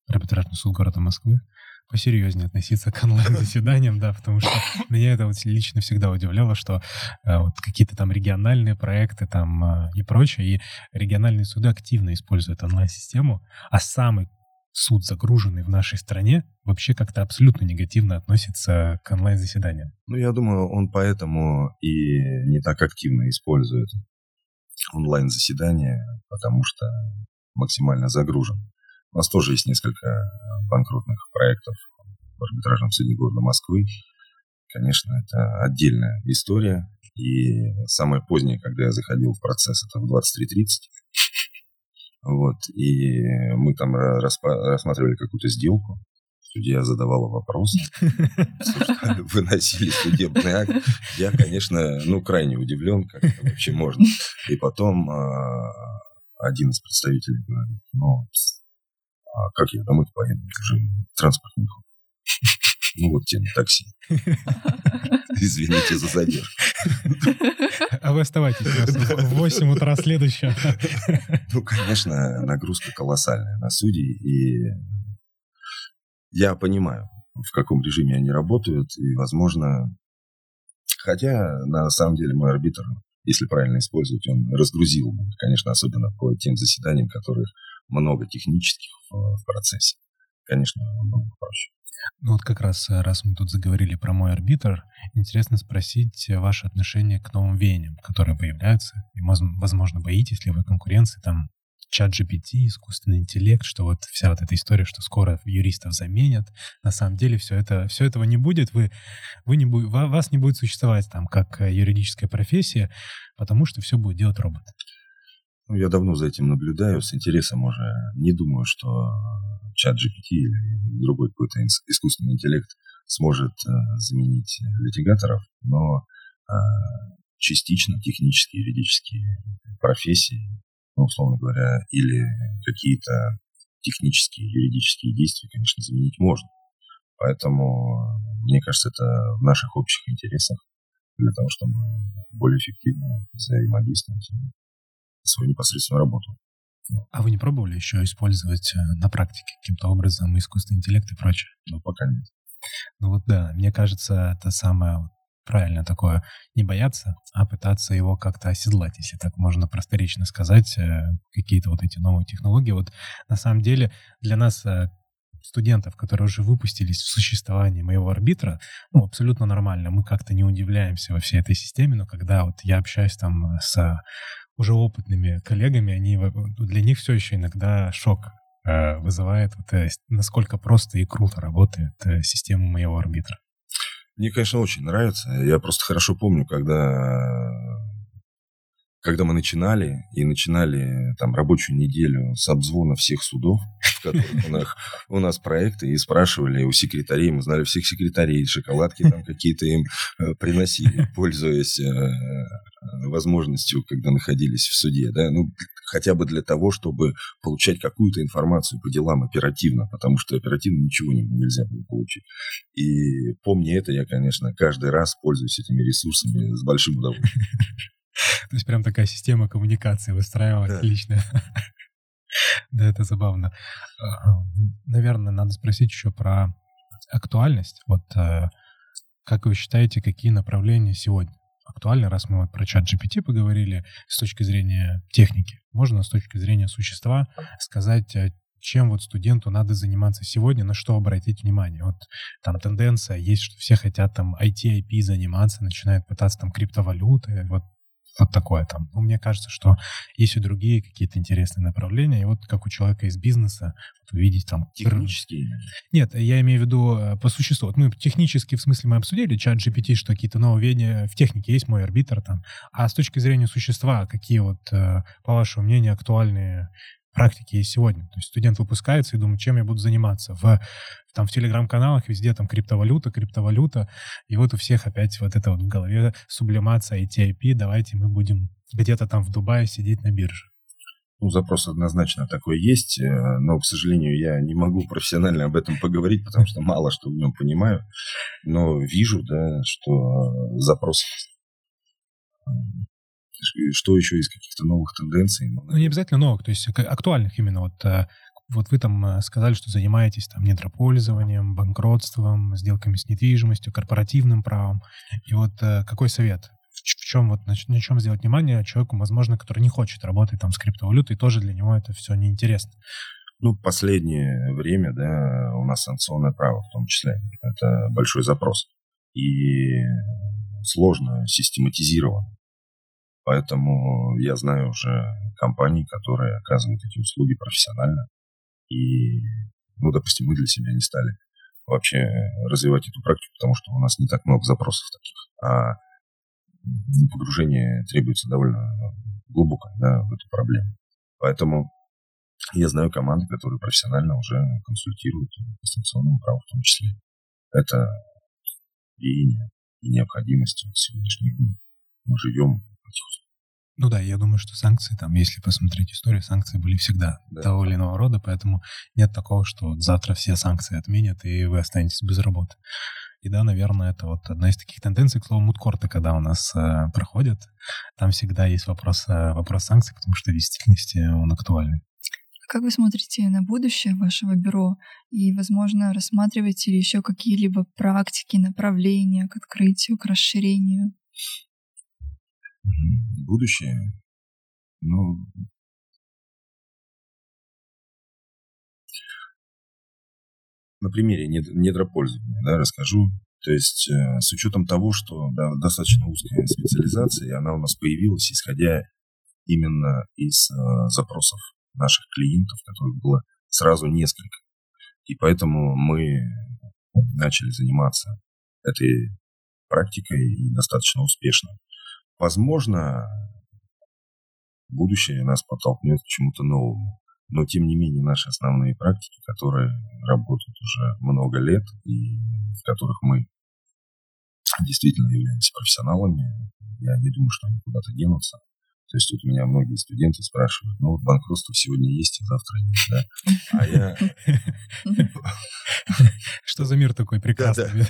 арбитражный суд города Москвы посерьезнее относиться к онлайн-заседаниям, да, потому что меня это вот лично всегда удивляло, что э, вот какие-то там региональные проекты там э, и прочее, и региональные суды активно используют онлайн-систему, а самый суд, загруженный в нашей стране, вообще как-то абсолютно негативно относится к онлайн-заседаниям. Ну, я думаю, он поэтому и не так активно использует онлайн-заседания, потому что максимально загружен. У нас тоже есть несколько банкротных проектов в арбитражном суде города Москвы. Конечно, это отдельная история. И самое позднее, когда я заходил в процесс, это в 23.30. Вот, и мы там рассматривали какую-то сделку, судья задавала вопросы, [laughs] выносили судебный акт. Я, конечно, ну, крайне удивлен, как это вообще можно. И потом а, один из представителей говорит, ну, а как я домой поеду, уже транспорт не Ну, вот тема такси. [laughs] Извините за задержку. А вы оставайтесь в 8 утра следующего. [laughs] Ну, конечно, нагрузка колоссальная на судей, и я понимаю, в каком режиме они работают, и, возможно, хотя на самом деле мой арбитр, если правильно использовать, он разгрузил, конечно, особенно по тем заседаниям, которых много технических в процессе. Конечно, намного проще. Ну вот как раз, э, раз мы тут заговорили про мой арбитр, интересно спросить ваше отношение к новым веяниям, которые появляются. И, возможно, боитесь ли вы конкуренции там чат GPT, искусственный интеллект, что вот вся вот эта история, что скоро юристов заменят. На самом деле все это, все этого не будет. Вы, вы не вас не будет существовать там как э, юридическая профессия, потому что все будет делать робот. Ну, я давно за этим наблюдаю, с интересом уже. Не думаю, что чат GPT или другой какой-то искусственный интеллект сможет э, заменить литигаторов, но э, частично технические, юридические профессии ну, условно говоря, или какие-то технические, юридические действия, конечно, заменить можно. Поэтому, мне кажется, это в наших общих интересах для того, чтобы более эффективно взаимодействовать свою непосредственную работу. А вы не пробовали еще использовать э, на практике каким-то образом искусственный интеллект и прочее? Ну, пока нет. Ну вот да, мне кажется, это самое правильно такое, не бояться, а пытаться его как-то оседлать, если так можно просторечно сказать, э, какие-то вот эти новые технологии. Вот на самом деле для нас э, студентов, которые уже выпустились в существовании моего арбитра, ну, абсолютно нормально. Мы как-то не удивляемся во всей этой системе, но когда вот я общаюсь там с уже опытными коллегами, они, для них все еще иногда шок э, вызывает, вот, насколько просто и круто работает система моего арбитра. Мне, конечно, очень нравится. Я просто хорошо помню, когда, когда мы начинали, и начинали там рабочую неделю с обзвона всех судов, [laughs] в которых у нас, проекты, и спрашивали у секретарей, мы знали всех секретарей, шоколадки там какие-то им э, приносили, пользуясь э, возможностью, когда находились в суде, да, ну, хотя бы для того, чтобы получать какую-то информацию по делам оперативно, потому что оперативно ничего не, нельзя было получить. И помня это, я, конечно, каждый раз пользуюсь этими ресурсами с большим удовольствием. То есть прям такая система коммуникации выстраивалась да. личная. [laughs] Да, это забавно. Наверное, надо спросить еще про актуальность. Вот э, как вы считаете, какие направления сегодня актуальны, раз мы вот про чат GPT поговорили с точки зрения техники. Можно с точки зрения существа сказать, э, чем вот студенту надо заниматься сегодня, на что обратить внимание. Вот там тенденция есть, что все хотят там IT, IP заниматься, начинают пытаться там криптовалюты, вот вот такое там. Ну, мне кажется, что есть и другие какие-то интересные направления. И вот как у человека из бизнеса вот увидеть там... Технические? Нет, я имею в виду э, по существу. Вот мы технически, в смысле, мы обсудили чат GPT, что какие-то нововведения в технике есть, мой арбитр там. А с точки зрения существа, какие вот, э, по вашему мнению, актуальные практики есть сегодня. То есть студент выпускается и думает, чем я буду заниматься. В, там в телеграм-каналах везде там криптовалюта, криптовалюта. И вот у всех опять вот это вот в голове сублимация ITIP. Давайте мы будем где-то там в Дубае сидеть на бирже. Ну, запрос однозначно такой есть, э, но, к сожалению, я не могу профессионально об этом поговорить, потому что мало что в нем понимаю. Но вижу, да, что запрос что еще из каких-то новых тенденций? Ну, не обязательно новых, то есть актуальных именно. Вот, э, вот вы там э, сказали, что занимаетесь там недропользованием, банкротством, сделками с недвижимостью, корпоративным правом. И вот э, какой совет? В чем вот, на чем сделать внимание человеку, возможно, который не хочет работать там с криптовалютой, тоже для него это все неинтересно? Ну, последнее время, да, у нас санкционное право в том числе. Это большой запрос. И сложно систематизировано. Поэтому я знаю уже компании, которые оказывают эти услуги профессионально. И, ну, допустим, мы для себя не стали вообще развивать эту практику, потому что у нас не так много запросов таких. А погружение требуется довольно глубокое да, в эту проблему. Поэтому я знаю команды, которые профессионально уже консультируют по санкционному праву в том числе. Это и, и необходимость сегодняшних дней. Мы живем в этих ну да, я думаю, что санкции, там, если посмотреть историю, санкции были всегда да. того или иного рода, поэтому нет такого, что вот завтра все санкции отменят, и вы останетесь без работы. И да, наверное, это вот одна из таких тенденций, к слову, мудкорты, когда у нас э, проходят, там всегда есть вопрос, э, вопрос санкций, потому что в действительности он актуальный. Как вы смотрите на будущее вашего бюро и, возможно, рассматриваете ли еще какие-либо практики, направления к открытию, к расширению? Будущее? Ну, на примере недропользования да, расскажу. То есть э, с учетом того, что да, достаточно узкая специализация, и она у нас появилась, исходя именно из э, запросов наших клиентов, которых было сразу несколько. И поэтому мы начали заниматься этой практикой и достаточно успешно. Возможно, будущее нас подтолкнет к чему-то новому. Но, тем не менее, наши основные практики, которые работают уже много лет и в которых мы действительно являемся профессионалами, я не думаю, что они куда-то денутся. То есть тут меня многие студенты спрашивают, ну вот банкротство сегодня есть, а завтра нет, да? А я... [laughs] Что за мир такой прекрасный?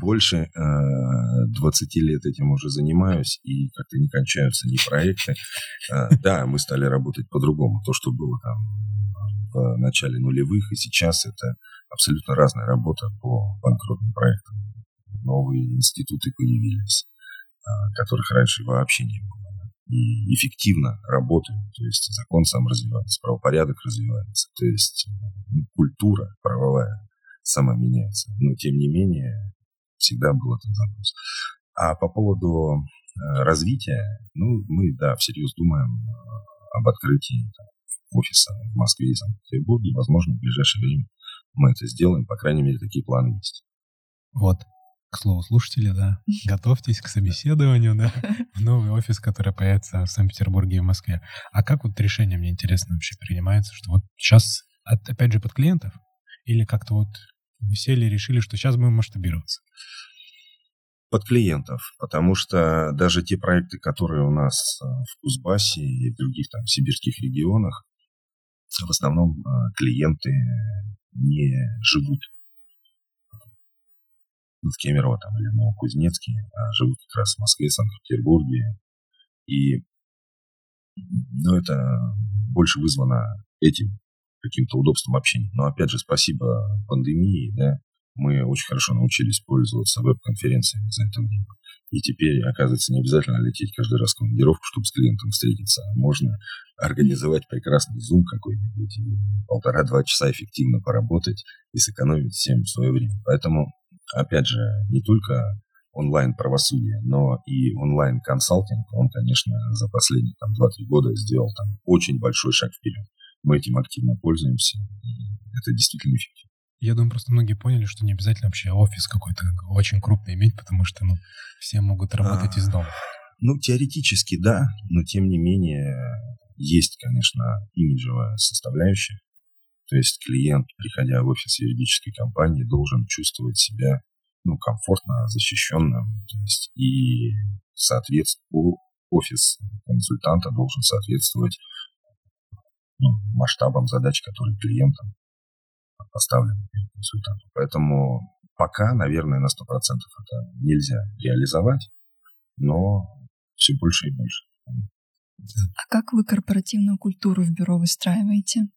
Больше 20 э, лет этим уже занимаюсь, и как-то не кончаются ни проекты. Э, да, мы стали работать по-другому. То, что было там в начале нулевых, и сейчас это абсолютно разная работа по банкротным проектам. Новые институты появились, э, которых раньше вообще не было и эффективно работают. То есть закон сам развивается, правопорядок развивается. То есть ну, культура правовая сама меняется. Но тем не менее всегда был этот запрос. А по поводу э, развития, ну, мы, да, всерьез думаем э, об открытии офиса в Москве и Санкт-Петербурге. Возможно, в ближайшее время мы это сделаем. По крайней мере, такие планы есть. Вот. К слову, слушатели, да, [laughs] готовьтесь к собеседованию, да, [laughs] в новый офис, который появится в Санкт-Петербурге и в Москве. А как вот решение, мне интересно, вообще принимается, что вот сейчас, опять же, под клиентов? Или как-то вот вы сели и решили, что сейчас будем масштабироваться? Под клиентов, потому что даже те проекты, которые у нас э, в Кузбассе и в других там сибирских регионах, в основном э, клиенты не живут в Кемерово там, или в Новокузнецке, а живут как раз в Москве, Санкт-Петербурге. И ну, это больше вызвано этим каким-то удобством общения. Но опять же, спасибо пандемии, да, мы очень хорошо научились пользоваться веб-конференциями за это время. И теперь, оказывается, не обязательно лететь каждый раз в командировку, чтобы с клиентом встретиться. Можно организовать прекрасный зум какой-нибудь и полтора-два часа эффективно поработать и сэкономить всем свое время. Поэтому опять же, не только онлайн-правосудие, но и онлайн-консалтинг, он, конечно, за последние там, 2-3 года сделал там очень большой шаг вперед. Мы этим активно пользуемся, и это действительно эффективно. Я думаю, просто многие поняли, что не обязательно вообще офис какой-то очень крупный иметь, потому что ну, все могут работать а, из дома. Ну, теоретически, да, но тем не менее есть, конечно, имиджевая составляющая. То есть клиент, приходя в офис юридической компании, должен чувствовать себя ну, комфортно, защищенным. То есть и соответственно, офис консультанта должен соответствовать ну, масштабам задач, которые клиентам поставлены перед консультантом. Поэтому пока, наверное, на 100% это нельзя реализовать, но все больше и больше. А как вы корпоративную культуру в бюро выстраиваете?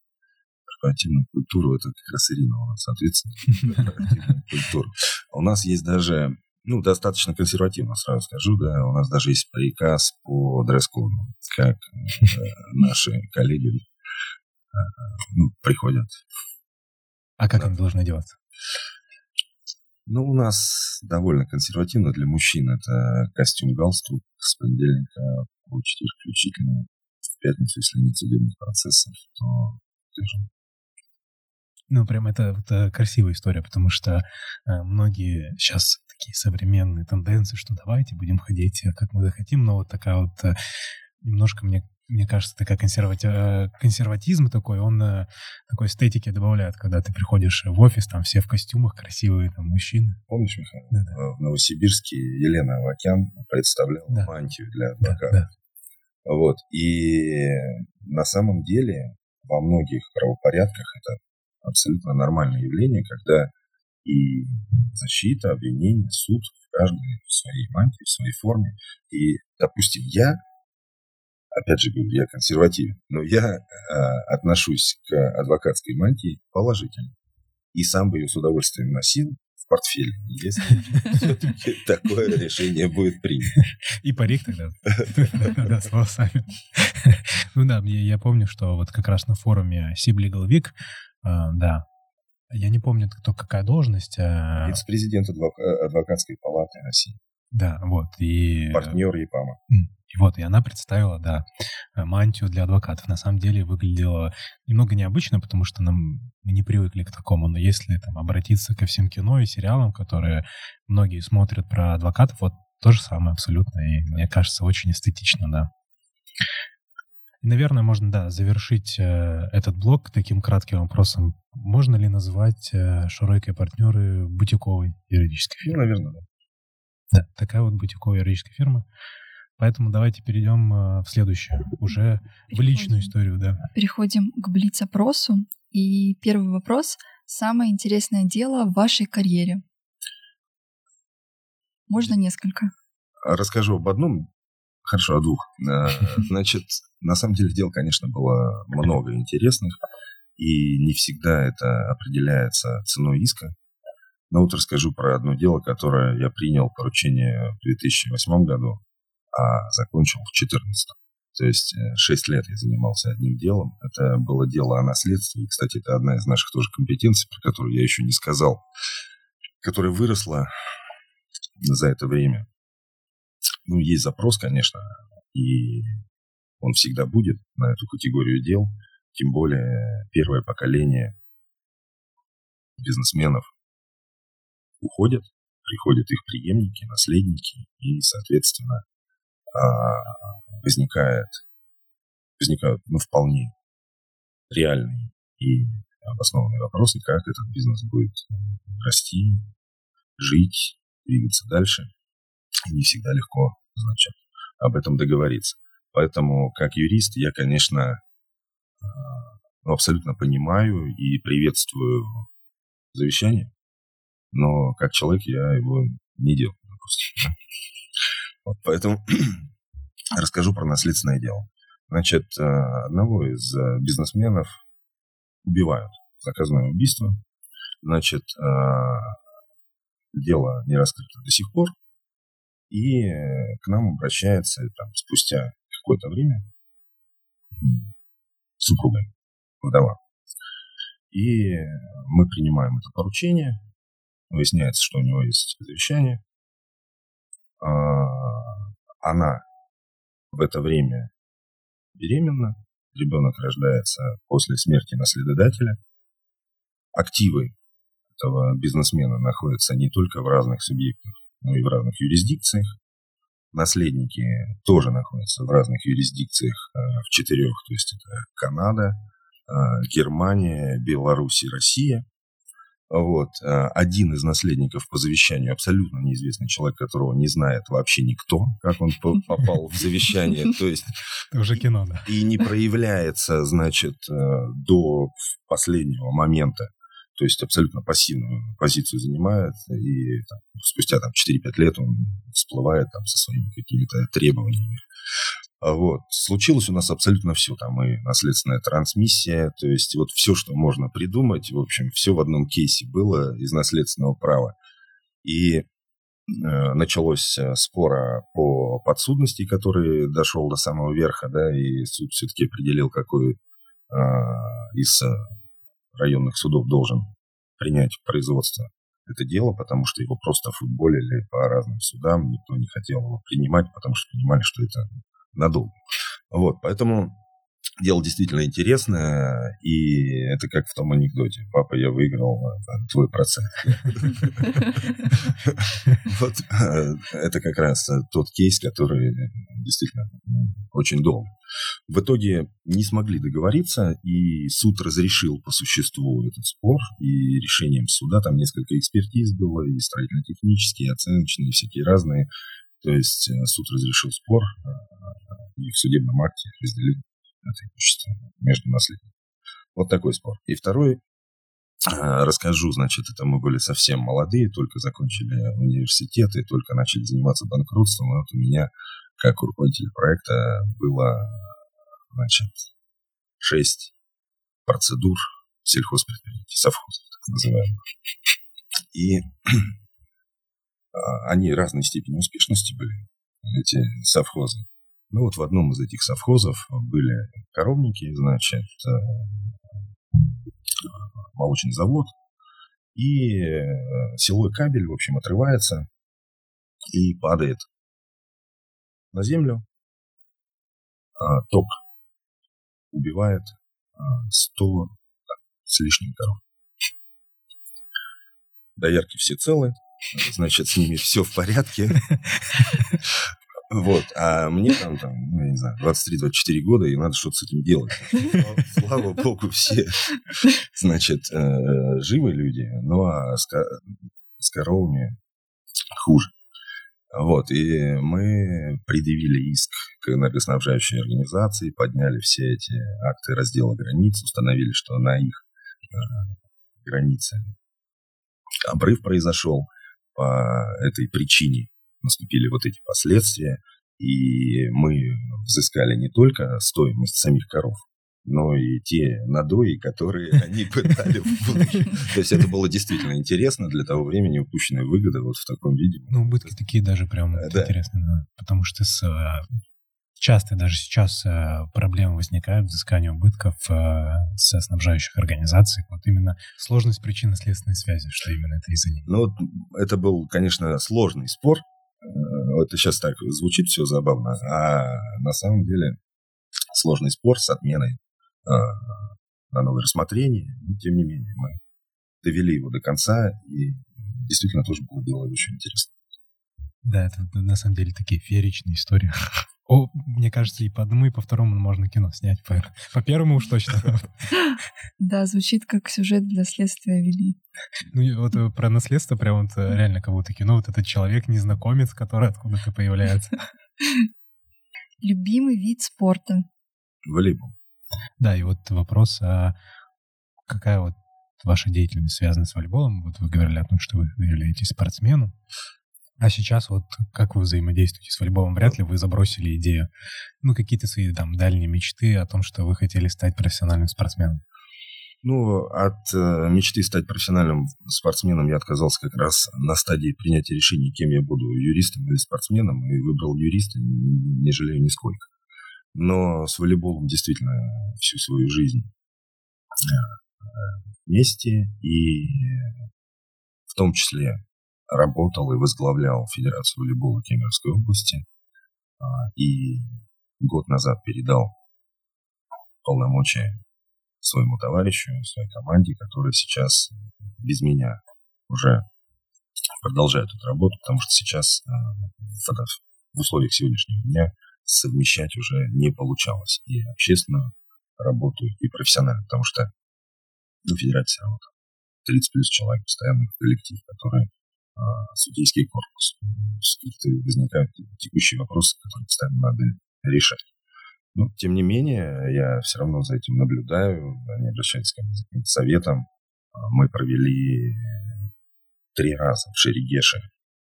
Корпоративную культуру, это как раз Ирина у нас, соответственно, корпоративную [laughs] культуру. У нас есть даже, ну, достаточно консервативно, сразу скажу, да, у нас даже есть приказ по дресс-коду, как э, [laughs] наши коллеги э, ну, приходят. А как они должны одеваться? Ну, у нас довольно консервативно для мужчин. Это костюм-галстук с понедельника по четверг включительно. В пятницу, если нет судебных процессов, то скажем, Ну, прям это, это красивая история, потому что э, многие сейчас такие современные тенденции, что давайте будем ходить, э, как мы захотим, но вот такая вот э, немножко, мне, мне кажется, такая консервати... Э, консерватизм такой, он э, такой эстетики добавляет, когда ты приходишь в офис, там все в костюмах, красивые там мужчины. Помнишь, Михаил, да, да. в Новосибирске Елена Авакян представляла да. мантию для адвоката. Да, да. Вот. И на самом деле во многих правопорядках это абсолютно нормальное явление, когда и защита, обвинение, суд в каждой в своей мантии, в своей форме. И, допустим, я, опять же говорю, я консервативен, но я э, отношусь к адвокатской мантии положительно. И сам бы ее с удовольствием носил в портфеле, если [laughs] такое решение будет принято. И парик тогда. [laughs] Да, с волосами. Ну да, я помню, что вот как раз на форуме Сиблигал Вик а, да. Я не помню, кто какая должность. А... Вице-президент адвока- адвокатской палаты России. Да, вот. И... Партнер ЕПАМа. И вот, и она представила, да, мантию для адвокатов. На самом деле выглядело немного необычно, потому что нам не привыкли к такому. Но если там обратиться ко всем кино и сериалам, которые многие смотрят про адвокатов, вот то же самое абсолютно. И мне кажется, очень эстетично, да. Наверное, можно, да, завершить э, этот блок таким кратким вопросом. Можно ли назвать э, Шуройка партнеры бутиковой юридической фирмой? Ну, наверное, да. Да, такая вот бутиковая юридическая фирма. Поэтому давайте перейдем э, в следующее, уже Переходим. в личную историю, да. Переходим к блиц-опросу. И первый вопрос. Самое интересное дело в вашей карьере? Можно несколько? Расскажу об одном Хорошо, о двух. [laughs] Э, значит, на самом деле дел, конечно, было много интересных, и не всегда это определяется ценой иска. Но вот расскажу про одно дело, которое я принял поручение в 2008 году, а закончил в 2014. То есть 6 э, лет я занимался одним делом. Это было дело о наследстве. И, кстати, это одна из наших тоже компетенций, про которую я еще не сказал, которая выросла за это время. Ну, есть запрос, конечно, и он всегда будет на эту категорию дел. Тем более первое поколение бизнесменов уходят, приходят их преемники, наследники, и, соответственно, а, возникает, возникают ну, вполне реальные и обоснованные вопросы, как этот бизнес будет расти, жить, двигаться дальше не всегда легко, значит, об этом договориться. Поэтому, как юрист, я, конечно, а, ну, абсолютно понимаю и приветствую завещание, но как человек я его не делаю, допустим. Вот, поэтому [clears throat] расскажу про наследственное дело. Значит, а, одного из а, бизнесменов убивают. Заказное убийство. Значит, дело не раскрыто до сих пор и э, к нам обращается там, спустя какое-то время супруга, вдова. И мы принимаем это поручение, выясняется, что у него есть завещание. А, она в это время беременна, ребенок рождается после смерти наследодателя. Активы этого бизнесмена находятся не только в разных субъектах ну и в разных юрисдикциях. Наследники тоже находятся в разных юрисдикциях, э, в четырех, то есть это Канада, э, Германия, Беларусь и Россия. Вот. Э, один из наследников по завещанию абсолютно неизвестный человек, которого не знает вообще никто, как он попал в завещание. [laughs] То есть уже кино, да. И не проявляется, значит, до последнего момента то есть абсолютно пассивную позицию занимает, и там, спустя там, 4-5 лет он всплывает там, со своими какими-то требованиями. А вот. Случилось у нас абсолютно все. Там и наследственная трансмиссия, то есть вот все, что можно придумать, в общем, все в одном кейсе было из наследственного права. И э, началось э, спора по подсудности, который дошел до самого верха, да, и суд все-таки определил, какой э, из районных судов должен принять производство это дело, потому что его просто футболили по разным судам, никто не хотел его принимать, потому что понимали, что это надолго. Вот, поэтому дело действительно интересное, и это как в том анекдоте. Папа, я выиграл э, твой процент. [laughs] Вот э, это как раз тот кейс, который действительно очень долго. В итоге не смогли договориться, и суд разрешил по существу этот спор, и решением суда там несколько экспертиз было, и строительно-технические, и оценочные, и всякие разные. То есть э, суд разрешил спор, и в судебном акте разделил это имущество между наследниками. Вот такой спор. И второй а, расскажу, значит, это мы были совсем молодые, только закончили университет и только начали заниматься банкротством. Вот у меня, как руководитель проекта, было, значит, шесть процедур сельхозпредприятий, совхозов, так называемых. И а, они разной степени успешности были, эти совхозы. Ну вот в одном из этих совхозов были коровники, значит, э, молочный завод, и э, силовой кабель, в общем, отрывается и падает на землю. А ток убивает 100 а, с лишним коров. Доярки все целы, значит, с ними все в порядке. [laughs] Вот, а мне там, там, ну, я не знаю, 23-24 года, и надо что-то с этим делать. Слава богу, все, значит, э, живы люди, ну а с, коровами хуже. Вот, и мы предъявили иск к энергоснабжающей организации, подняли все эти акты раздела границ, установили, что на их э, границе обрыв произошел по этой причине наступили вот эти последствия, и мы взыскали не только стоимость самих коров, но и те надои, которые [laughs] они пытали в будущем. То есть это было действительно интересно для того времени, упущенная выгода вот в таком виде. Ну, убытки такие даже прям да. интересные, потому что с часто даже сейчас э, проблемы возникают взыскания убытков э, со снабжающих организаций. Вот именно сложность причинно-следственной связи, что именно это из-за них. Ну, это был, конечно, сложный спор, это сейчас так звучит все забавно, а на самом деле сложный спор с отменой э, на новое рассмотрение. Но, тем не менее, мы довели его до конца, и действительно тоже было дело очень интересно. Да, это на самом деле такие фееричные истории. О, мне кажется, и по одному, и по второму можно кино снять. По, по первому уж точно. Да, звучит как сюжет для следствия вели. Ну, вот э, про наследство прям вот э, реально как будто кино. Вот этот человек-незнакомец, который откуда-то появляется. Любимый вид спорта? Волейбол. Да, и вот вопрос, а какая вот ваша деятельность связана с волейболом? Вот вы говорили о том, что вы являетесь спортсменом. А сейчас вот как вы взаимодействуете с волейболом? Вряд ли вы забросили идею, ну, какие-то свои там дальние мечты о том, что вы хотели стать профессиональным спортсменом? Ну, от э, мечты стать профессиональным спортсменом я отказался как раз на стадии принятия решения, кем я буду, юристом или спортсменом, и выбрал юриста, не жалею нисколько. Но с волейболом действительно всю свою жизнь э, вместе, и в том числе работал и возглавлял Федерацию волейбола Кемеровской области а, и год назад передал полномочия своему товарищу, своей команде, которая сейчас без меня уже продолжает эту работу, потому что сейчас а, в условиях сегодняшнего дня совмещать уже не получалось и общественную работу, и профессиональную, потому что ну, федерация вот, 30 плюс человек, постоянный коллектив, который судейский корпус. Какие-то возникают текущие вопросы, которые постоянно надо решать. Но, тем не менее, я все равно за этим наблюдаю, они обращаются ко мне за каким-то советом. А, мы провели три раза в Шерегеше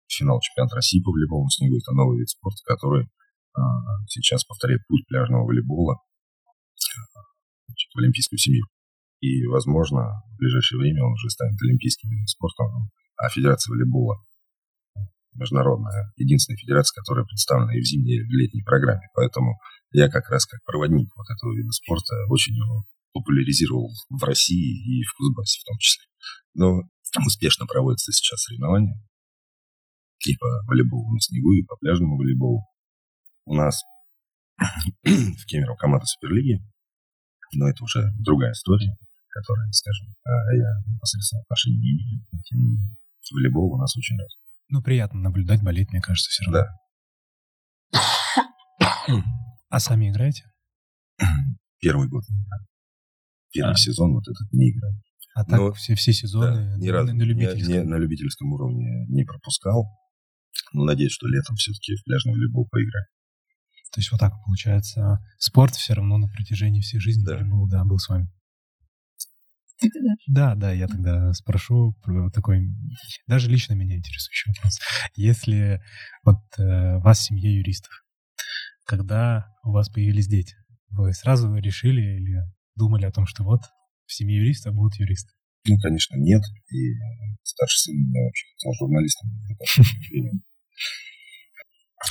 финал чемпионата России по волейболу снегу. Это новый вид спорта, который сейчас повторяет путь пляжного волейбола в олимпийскую семью. И, возможно, в ближайшее время он уже станет олимпийским видом спорта а Федерация волейбола международная, единственная федерация, которая представлена и в зимней, и в летней программе. Поэтому я как раз как проводник вот этого вида спорта очень его популяризировал в России и в Кузбассе в том числе. Но успешно проводятся сейчас соревнования и по волейболу на снегу, и по пляжному волейболу. У нас в Кемерово команда Суперлиги Но это уже другая история, которая, скажем, а, я непосредственно отношения не имею. Тем не менее, волейбол у нас очень раз. Ну, приятно наблюдать, болеть, мне кажется, все равно. Да. А сами играете? Первый год не играю. Первый А. сезон вот этот не играю. А так Ну, все, все сезоны Да, ни на- разу на не- любительском? не- на любительском уровне не пропускал. Но надеюсь, что летом все-таки в пляжный волейбол поиграю. То есть вот так получается. Спорт все равно на протяжении всей жизни Да. был, да, был с вами. Да. Да, я тогда спрошу такой, даже лично меня интересующий вопрос. Если вот э, вас семья юристов, когда у вас появились дети, вы сразу решили или думали о том, что вот в семье юриста будут юристы? Ну, конечно, нет. И старший сын меня вообще хотел журналистом.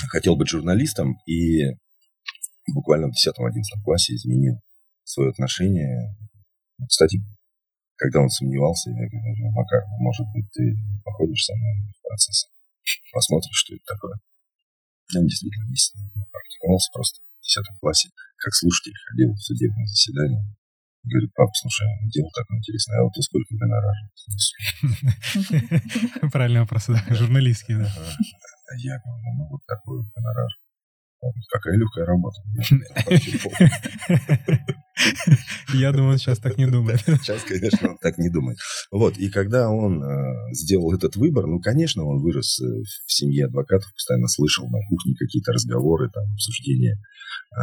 Хотел быть журналистом и буквально в 10-11 классе изменил свое отношение. Кстати, когда он сомневался, я говорю, Макар, может быть, ты походишь со мной в процесс, посмотришь, что это такое. Я действительно месяц практиковался просто в 10 классе, как слушатель ходил в судебное заседание. Говорит, папа, слушай, дело такое интересное, а вот ты сколько гонорар? Правильный вопрос, да, журналистский, да. Я говорю, ну вот такой гонорар. Какая легкая работа. Я думаю, он сейчас так не думает. Сейчас, конечно, он так не думает. Вот, и когда он э, сделал этот выбор, ну, конечно, он вырос э, в семье адвокатов, постоянно слышал на кухне какие-то разговоры, там, обсуждения, э,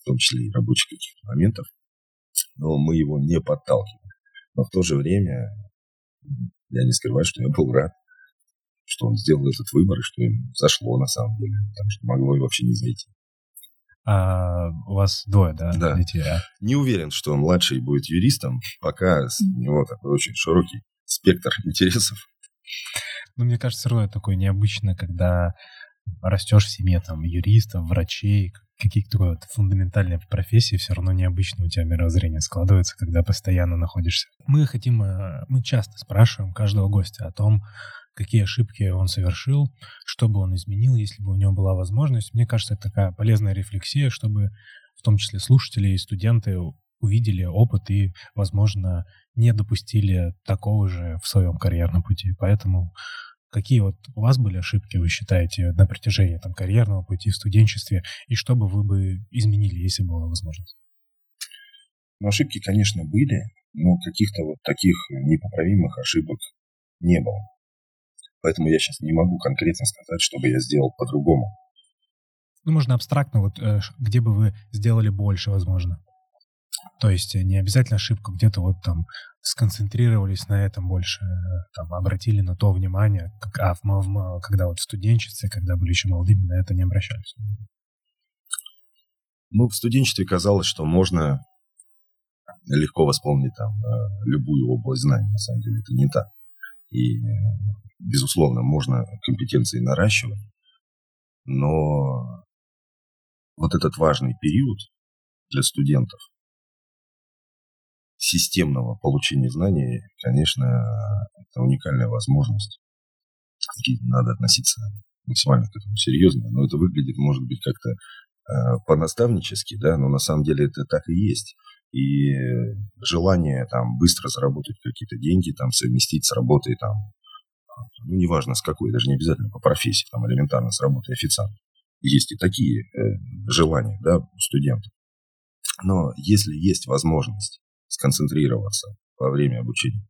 в том числе и рабочих каких-то моментов, но мы его не подталкивали. Но в то же время я не скрываю, что я был рад, что он сделал этот выбор, и что ему зашло на самом деле, потому что могло и вообще не зайти. А у вас двое, да, Да. детей? а? Не уверен, что младший будет юристом, пока у него такой очень широкий спектр [laughs] интересов. Ну, мне кажется, все равно это такое необычно, когда растешь в семье там юристов, врачей, какие-то вот фундаментальные профессии, все равно необычно у тебя мировоззрение складывается, когда постоянно находишься. Мы хотим, э, мы часто спрашиваем каждого гостя о том, какие ошибки он совершил, что бы он изменил, если бы у него была возможность. Мне кажется, это такая полезная рефлексия, чтобы в том числе слушатели и студенты увидели опыт и, возможно, не допустили такого же в своем карьерном пути. Поэтому какие вот у вас были ошибки, вы считаете, на протяжении там, карьерного пути в студенчестве, и что бы вы бы изменили, если была возможность? Но ошибки, конечно, были, но каких-то вот таких непоправимых ошибок не было. Поэтому я сейчас не могу конкретно сказать, что бы я сделал по-другому. Ну, можно абстрактно, вот э, где бы вы сделали больше, возможно. То есть э, не обязательно ошибку, где-то вот там сконцентрировались на этом больше, э, там обратили на то внимание, как, а в, в когда вот в студенчестве, когда были еще молодыми, на это не обращались. Ну, в студенчестве казалось, что можно легко восполнить там любую область знаний. На самом деле это не так. И, безусловно, можно компетенции наращивать, но вот этот важный период для студентов системного получения знаний, конечно, это уникальная возможность. Надо относиться максимально к этому серьезно, но это выглядит, может быть, как-то э, по-наставнически, да, но на самом деле это так и есть. И желание там быстро заработать какие-то деньги, там совместить с работой там, ну, неважно с какой, даже не обязательно по профессии, там элементарно с работой официанта. Есть и такие э, желания, да, у студентов. Но если есть возможность сконцентрироваться во время обучения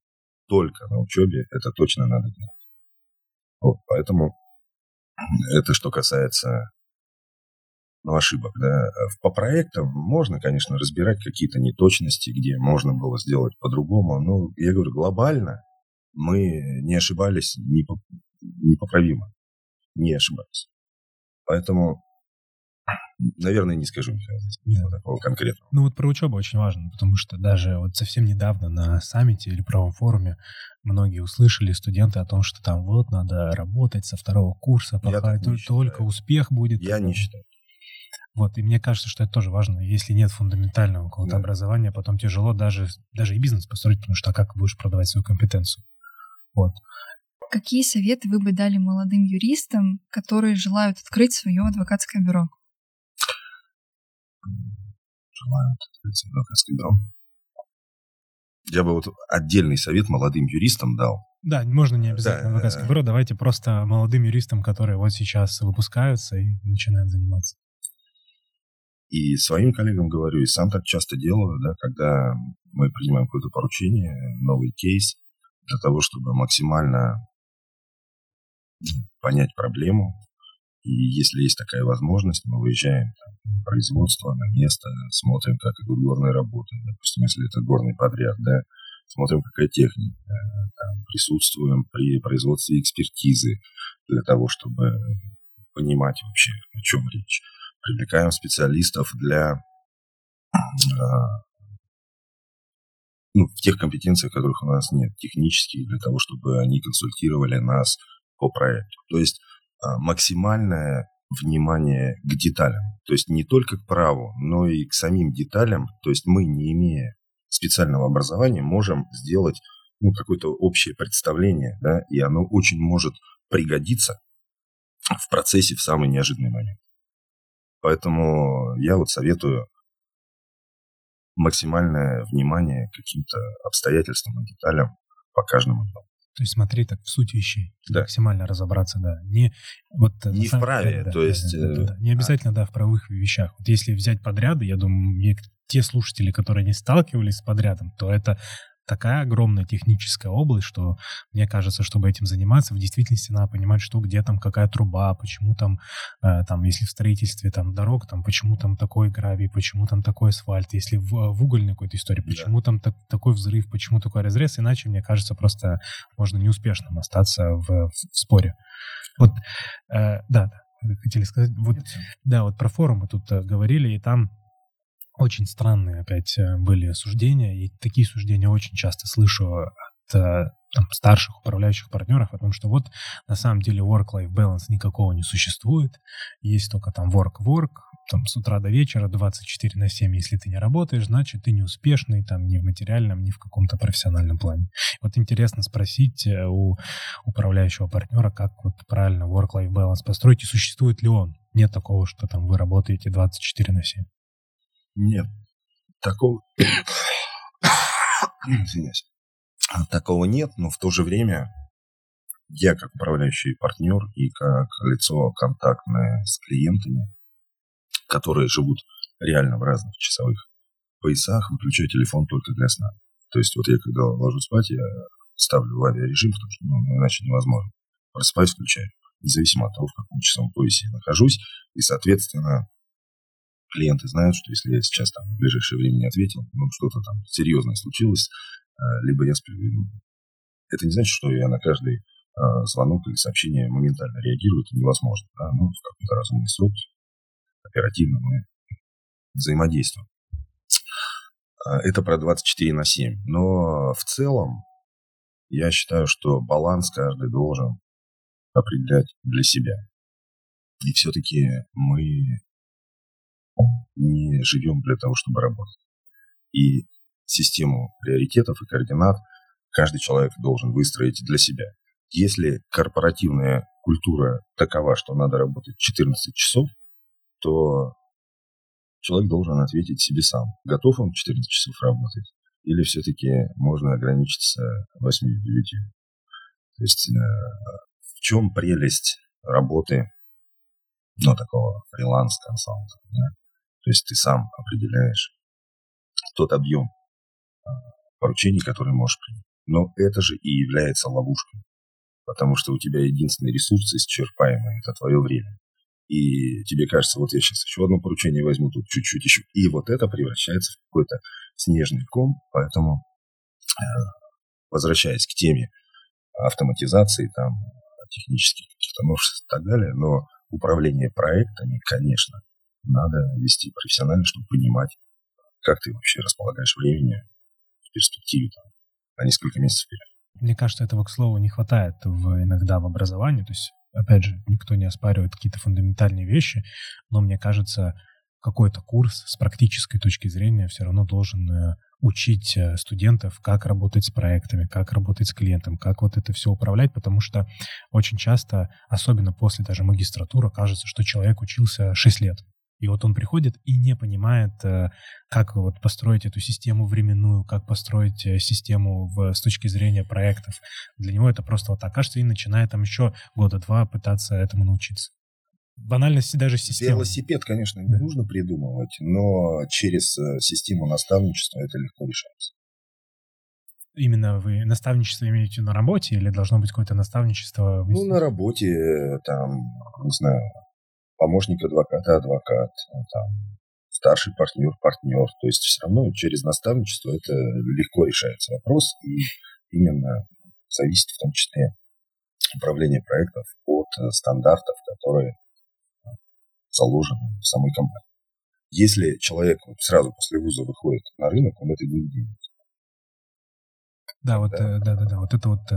только на учебе, это точно надо делать. Вот, поэтому это что касается ну, ошибок. Да. По проектам можно, конечно, разбирать какие-то неточности, где можно было сделать по-другому. Но я говорю, глобально мы не ошибались непо- непоправимо. Не ошибались. Поэтому, наверное, не скажу Михаил, ничего такого конкретного. Ну вот про учебу очень важно, потому что даже вот совсем недавно на саммите или правом форуме многие услышали студенты о том, что там вот надо работать со второго курса, пока только считаю. успех будет. Я не считаю. Вот, и мне кажется, что это тоже важно. Если нет фундаментального какого-то Да. образования, потом тяжело даже, даже и бизнес построить, потому что а как будешь продавать свою компетенцию? Вот. Какие советы вы бы дали молодым юристам, которые желают открыть свое адвокатское бюро? желают адвокатское бюро. Я бы вот отдельный совет молодым юристам дал. Да, можно не обязательно да, адвокатское бюро, давайте просто молодым юристам, которые вот сейчас выпускаются и начинают заниматься. И своим коллегам говорю, и сам так часто делаю, да, когда мы принимаем какое-то поручение, новый кейс, для того, чтобы максимально понять проблему. И если есть такая возможность, мы выезжаем там, на производство, на место, смотрим, как идут горные работы. Допустим, если это горный подряд, да, смотрим, какая техника, там, присутствуем при производстве экспертизы для того, чтобы понимать вообще, о чем речь привлекаем специалистов для а, ну, в тех компетенциях, которых у нас нет, технических, для того, чтобы они консультировали нас по проекту. То есть а, максимальное внимание к деталям. То есть не только к праву, но и к самим деталям. То есть мы, не имея специального образования, можем сделать ну, какое-то общее представление, да, и оно очень может пригодиться в процессе в самый неожиданный момент. Поэтому я вот советую максимальное внимание к каким-то обстоятельствам и деталям по каждому дому. То есть смотри так в суть вещей, да. максимально разобраться, да. Не, вот, э, не в праве, да, то да, есть... Да, да, да, Не обязательно, да, в правовых вещах. Вот если взять подряды, я думаю, те слушатели, которые не сталкивались с подрядом, то это такая огромная техническая область, что мне кажется, чтобы этим заниматься, в действительности надо понимать, что где там какая труба, почему там, э, там если в строительстве там дорог, там почему там такой гравий, почему там такой асфальт, если в, в угольной какой-то истории, почему да. там так, такой взрыв, почему такой разрез, иначе, мне кажется, просто можно неуспешным остаться в, в, в споре. Вот, э, да, да, хотели сказать, вот, да, вот про форумы тут э, говорили, и там очень странные опять э, были суждения, и такие суждения очень часто слышу от э, там, старших управляющих партнеров о том, что вот на самом деле work-life balance никакого не существует, есть только там work-work, там с утра до вечера 24 на 7, если ты не работаешь, значит ты неуспешный там ни в материальном, ни в каком-то профессиональном плане. Вот интересно спросить э, у управляющего партнера, как вот правильно work-life balance построить и существует ли он. Нет такого, что там вы работаете 24 на 7. Нет, такого... [coughs] Извиняюсь. Такого нет, но в то же время я как управляющий партнер и как лицо контактное с клиентами, которые живут реально в разных часовых поясах, выключаю телефон только для сна. То есть вот я когда ложусь спать, я ставлю в авиарежим, потому что ну, иначе невозможно. Просыпаюсь, включаю, независимо от того, в каком часовом поясе я нахожусь. И, соответственно, клиенты знают, что если я сейчас там в ближайшее время не ответил, ну, что-то там серьезное случилось, э, либо я сплю. Ну, это не значит, что я на каждый э, звонок или сообщение моментально реагирую, это невозможно. Да? Ну, в какой-то разумный срок, оперативно мы взаимодействуем. Э, это про 24 на 7. Но в целом я считаю, что баланс каждый должен определять для себя. И все-таки мы не живем для того, чтобы работать. И систему приоритетов и координат каждый человек должен выстроить для себя. Если корпоративная культура такова, что надо работать 14 часов, то человек должен ответить себе сам, готов он 14 часов работать, или все-таки можно ограничиться 8-9. То есть э, в чем прелесть работы, ну, такого фриланс-консалта, да? То есть ты сам определяешь тот объем а, поручений, которые можешь принять. Но это же и является ловушкой. Потому что у тебя единственный ресурс исчерпаемый – это твое время. И тебе кажется, вот я сейчас еще одно поручение возьму, тут чуть-чуть еще. И вот это превращается в какой-то снежный ком. Поэтому, э, возвращаясь к теме автоматизации, там, технических каких-то новшеств и так далее, но управление проектами, конечно, надо вести профессионально, чтобы понимать, как ты вообще располагаешь времени в перспективе там, на несколько месяцев вперед. Мне кажется, этого, к слову, не хватает в, иногда в образовании. То есть, опять же, никто не оспаривает какие-то фундаментальные вещи, но мне кажется, какой-то курс с практической точки зрения все равно должен э, учить э, студентов, как работать с проектами, как работать с клиентом, как вот это все управлять, потому что очень часто, особенно после даже магистратуры, кажется, что человек учился 6 лет. И вот он приходит и не понимает, э, как вот построить эту систему временную, как построить э, систему в, с точки зрения проектов. Для него это просто вот так кажется, и начинает там еще года два пытаться этому научиться. Банальности даже системы. Велосипед, конечно, не нужно придумывать, но через э, систему наставничества это легко решается. Именно вы наставничество имеете на работе или должно быть какое-то наставничество? Ну, на работе, там, не знаю, помощник адвоката, адвокат, ну, там, старший партнер, партнер. То есть все равно через наставничество это легко решается вопрос. И именно зависит в том числе управление проектов от э, стандартов, которые э, заложены в самой компании. Если человек сразу после вуза выходит на рынок, он это будет делать. Да, вот, да, да, да, да, вот это вот, э,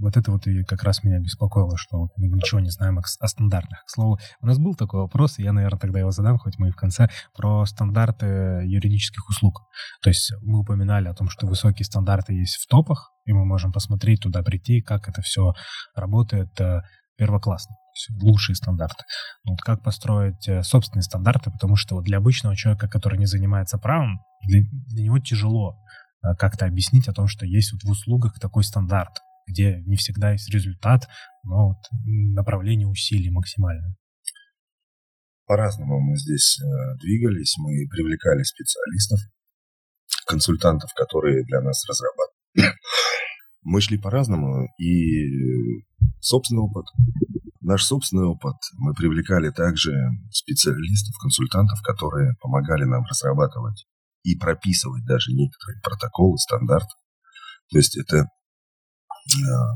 вот это вот и как раз меня беспокоило, что вот мы ничего не знаем о, о стандартах. К слову, у нас был такой вопрос, и я, наверное, тогда его задам, хоть мы и в конце, про стандарты юридических услуг. То есть мы упоминали о том, что высокие стандарты есть в топах, и мы можем посмотреть туда, прийти, как это все работает э, первоклассно лучшие стандарты. Вот как построить э, собственные стандарты, потому что вот для обычного человека, который не занимается правом, для, для него тяжело Э, как-то объяснить о том, что есть вот в услугах такой стандарт, где не всегда есть результат, но вот направление усилий максимальное. По-разному мы здесь э, двигались, мы привлекали специалистов, консультантов, которые для нас разрабатывали. [clears throat] Мы шли по-разному, и собственный опыт, наш собственный опыт, мы привлекали также специалистов, консультантов, которые помогали нам разрабатывать и прописывать даже некоторые протоколы, стандарты. То есть это э,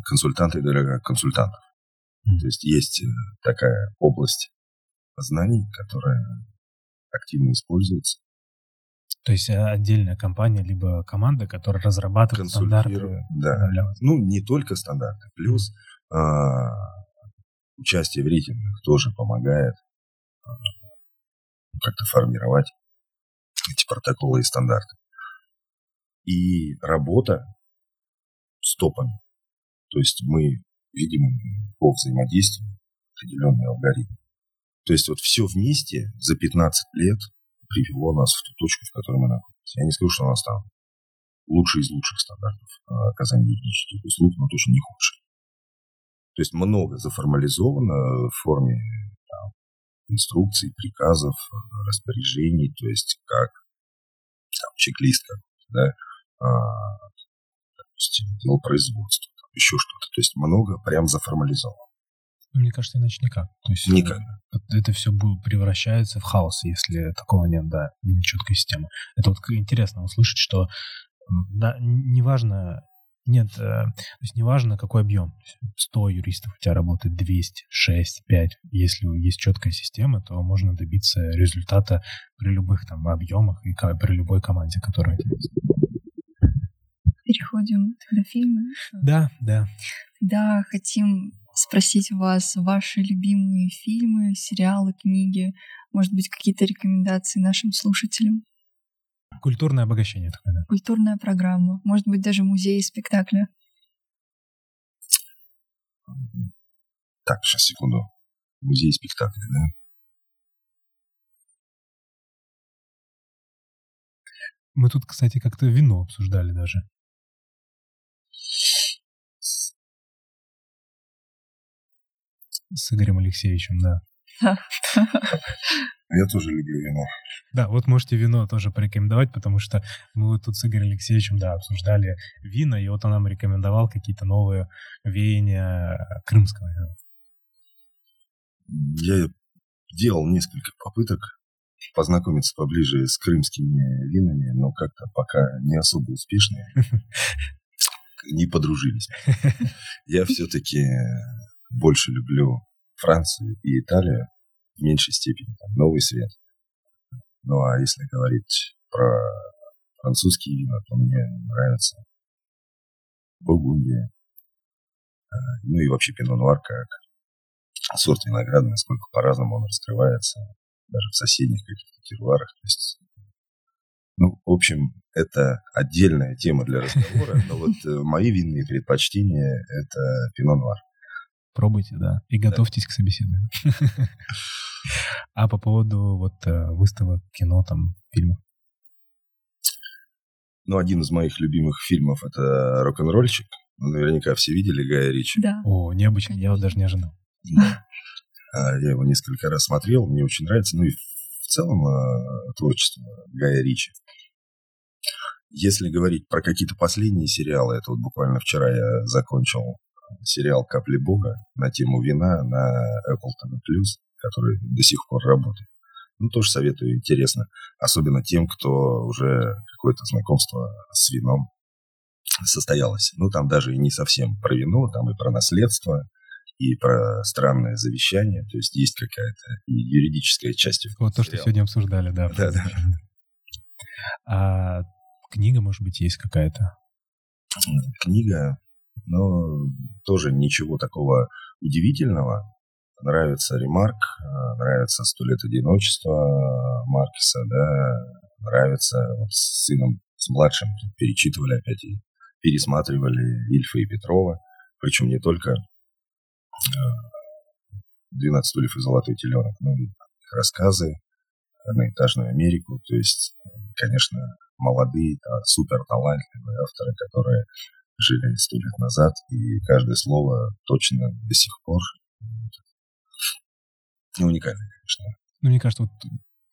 консультанты для консультантов. То есть есть э, такая область знаний, которая активно используется. То есть э, отдельная компания, либо команда, которая разрабатывает стандарты. Да. Для. Ну, не только стандарты. Плюс э, участие в рейтингах тоже помогает э, как-то формировать эти протоколы и стандарты. И работа с топами. То есть мы видим по взаимодействию определенный алгоритм. То есть вот все вместе за 15 лет привело нас в ту точку, в которой мы находимся. Я не скажу, что у нас там лучший из лучших стандартов а, оказания юридических услуг, но точно не худший. То есть много заформализовано в форме там, инструкций, приказов, распоряжений, то есть как там, чек-лист да, а, допустим, дел производства, там, еще что-то. То есть много прям заформализовано. Ну, мне кажется, иначе никак. То есть никак. Это все превращается в хаос, если такого нет, да, нет четкой системы. Это вот интересно услышать, что да, неважно, нет, э, то есть неважно, какой объем. 100 юристов у тебя работает, 200, 6, 5. Если есть четкая система, то можно добиться результата при любых там объемах и при любой команде, которая у тебя есть. Переходим к фильму. Да, да. Да, хотим спросить у вас ваши любимые фильмы, сериалы, книги, может быть, какие-то рекомендации нашим слушателям. Культурное обогащение такое, да. Культурная программа. Может быть, даже музей и спектакля. Так, сейчас, секунду. Музей и спектакля, да? Мы тут, кстати, как-то вино обсуждали даже. С Игорем Алексеевичем, да. Я тоже люблю вино. Да, вот можете вино тоже порекомендовать, потому что мы вот тут с Игорем Алексеевичем, да, обсуждали вина, и вот он нам рекомендовал какие-то новые веяния крымского вина. Я делал несколько попыток познакомиться поближе с крымскими винами, но как-то пока не особо успешные. [laughs] Не подружились. Я все-таки больше люблю Францию и Италию в меньшей степени, там, Новый Свет. Ну, а если говорить про французские вина, то мне нравится Бургундия, э, ну и вообще Пино Нуар как сорт винограда, насколько по-разному он раскрывается, даже в соседних каких-то терруарах. То есть, ну, в общем, это отдельная тема для разговора, но вот э, мои винные предпочтения – это Пино Нуар. Пробуйте, да. И готовьтесь да. к собеседованию. А по поводу вот э, выставок, кино, там, фильмов? Ну, один из моих любимых фильмов — это «Рок-н-ролльщик». Наверняка все видели Гая Ричи. Да. О, необычно, я вот даже не ожидал. А, я его несколько раз смотрел, мне очень нравится. Ну и в целом э, творчество Гая Ричи. Если говорить про какие-то последние сериалы, это вот буквально вчера я закончил сериал «Капли Бога» на тему вина на Apple TV+, который до сих пор работает. Ну, тоже советую, интересно. Особенно тем, кто уже какое-то знакомство с вином состоялось. Ну, там даже и не совсем про вино, там и про наследство, и про странное завещание. То есть есть какая-то юридическая часть. Вот то, что сегодня обсуждали, да. Да, да. А книга, может быть, есть какая-то? Книга, но тоже ничего такого удивительного. Нравится Ремарк, нравится «Сто лет одиночества» Маркеса, да, нравится с сыном, с младшим перечитывали опять и пересматривали Ильфа и Петрова, причем не только «12 стульев и золотой теленок», но и рассказы, одноэтажную Америку, то есть, конечно, молодые, супер талантливые авторы, которые жили сто лет назад, и каждое слово точно до сих пор ну, уникально, конечно. Ну, мне кажется, вот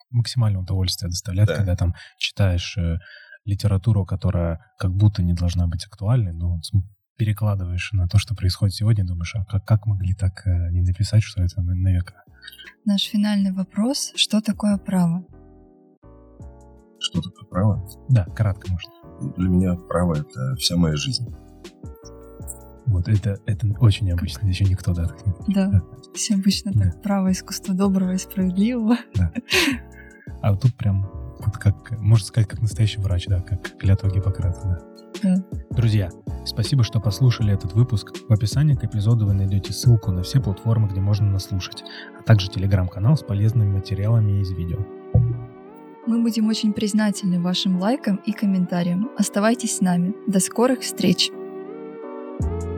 максимальное удовольствие доставляет, да. когда там читаешь э, литературу, которая как будто не должна быть актуальной, но перекладываешь на то, что происходит сегодня, думаешь, а как, как могли так э, не написать, что это на, на века? Наш финальный вопрос, что такое право? Что такое право? Да, кратко можно. Для меня право — это вся моя жизнь. Вот это, это очень необычно, еще никто да, так не... Да, все обычно да. так. Право искусство доброго и справедливого. Да. А вот тут прям, вот как, можно сказать, как настоящий врач, да, как клятва Гиппократа, да. Да. Друзья, спасибо, что послушали этот выпуск. В описании к эпизоду вы найдете ссылку на все платформы, где можно нас слушать, а также телеграм-канал с полезными материалами из видео. Мы будем очень признательны вашим лайкам и комментариям. Оставайтесь с нами. До скорых встреч! thank you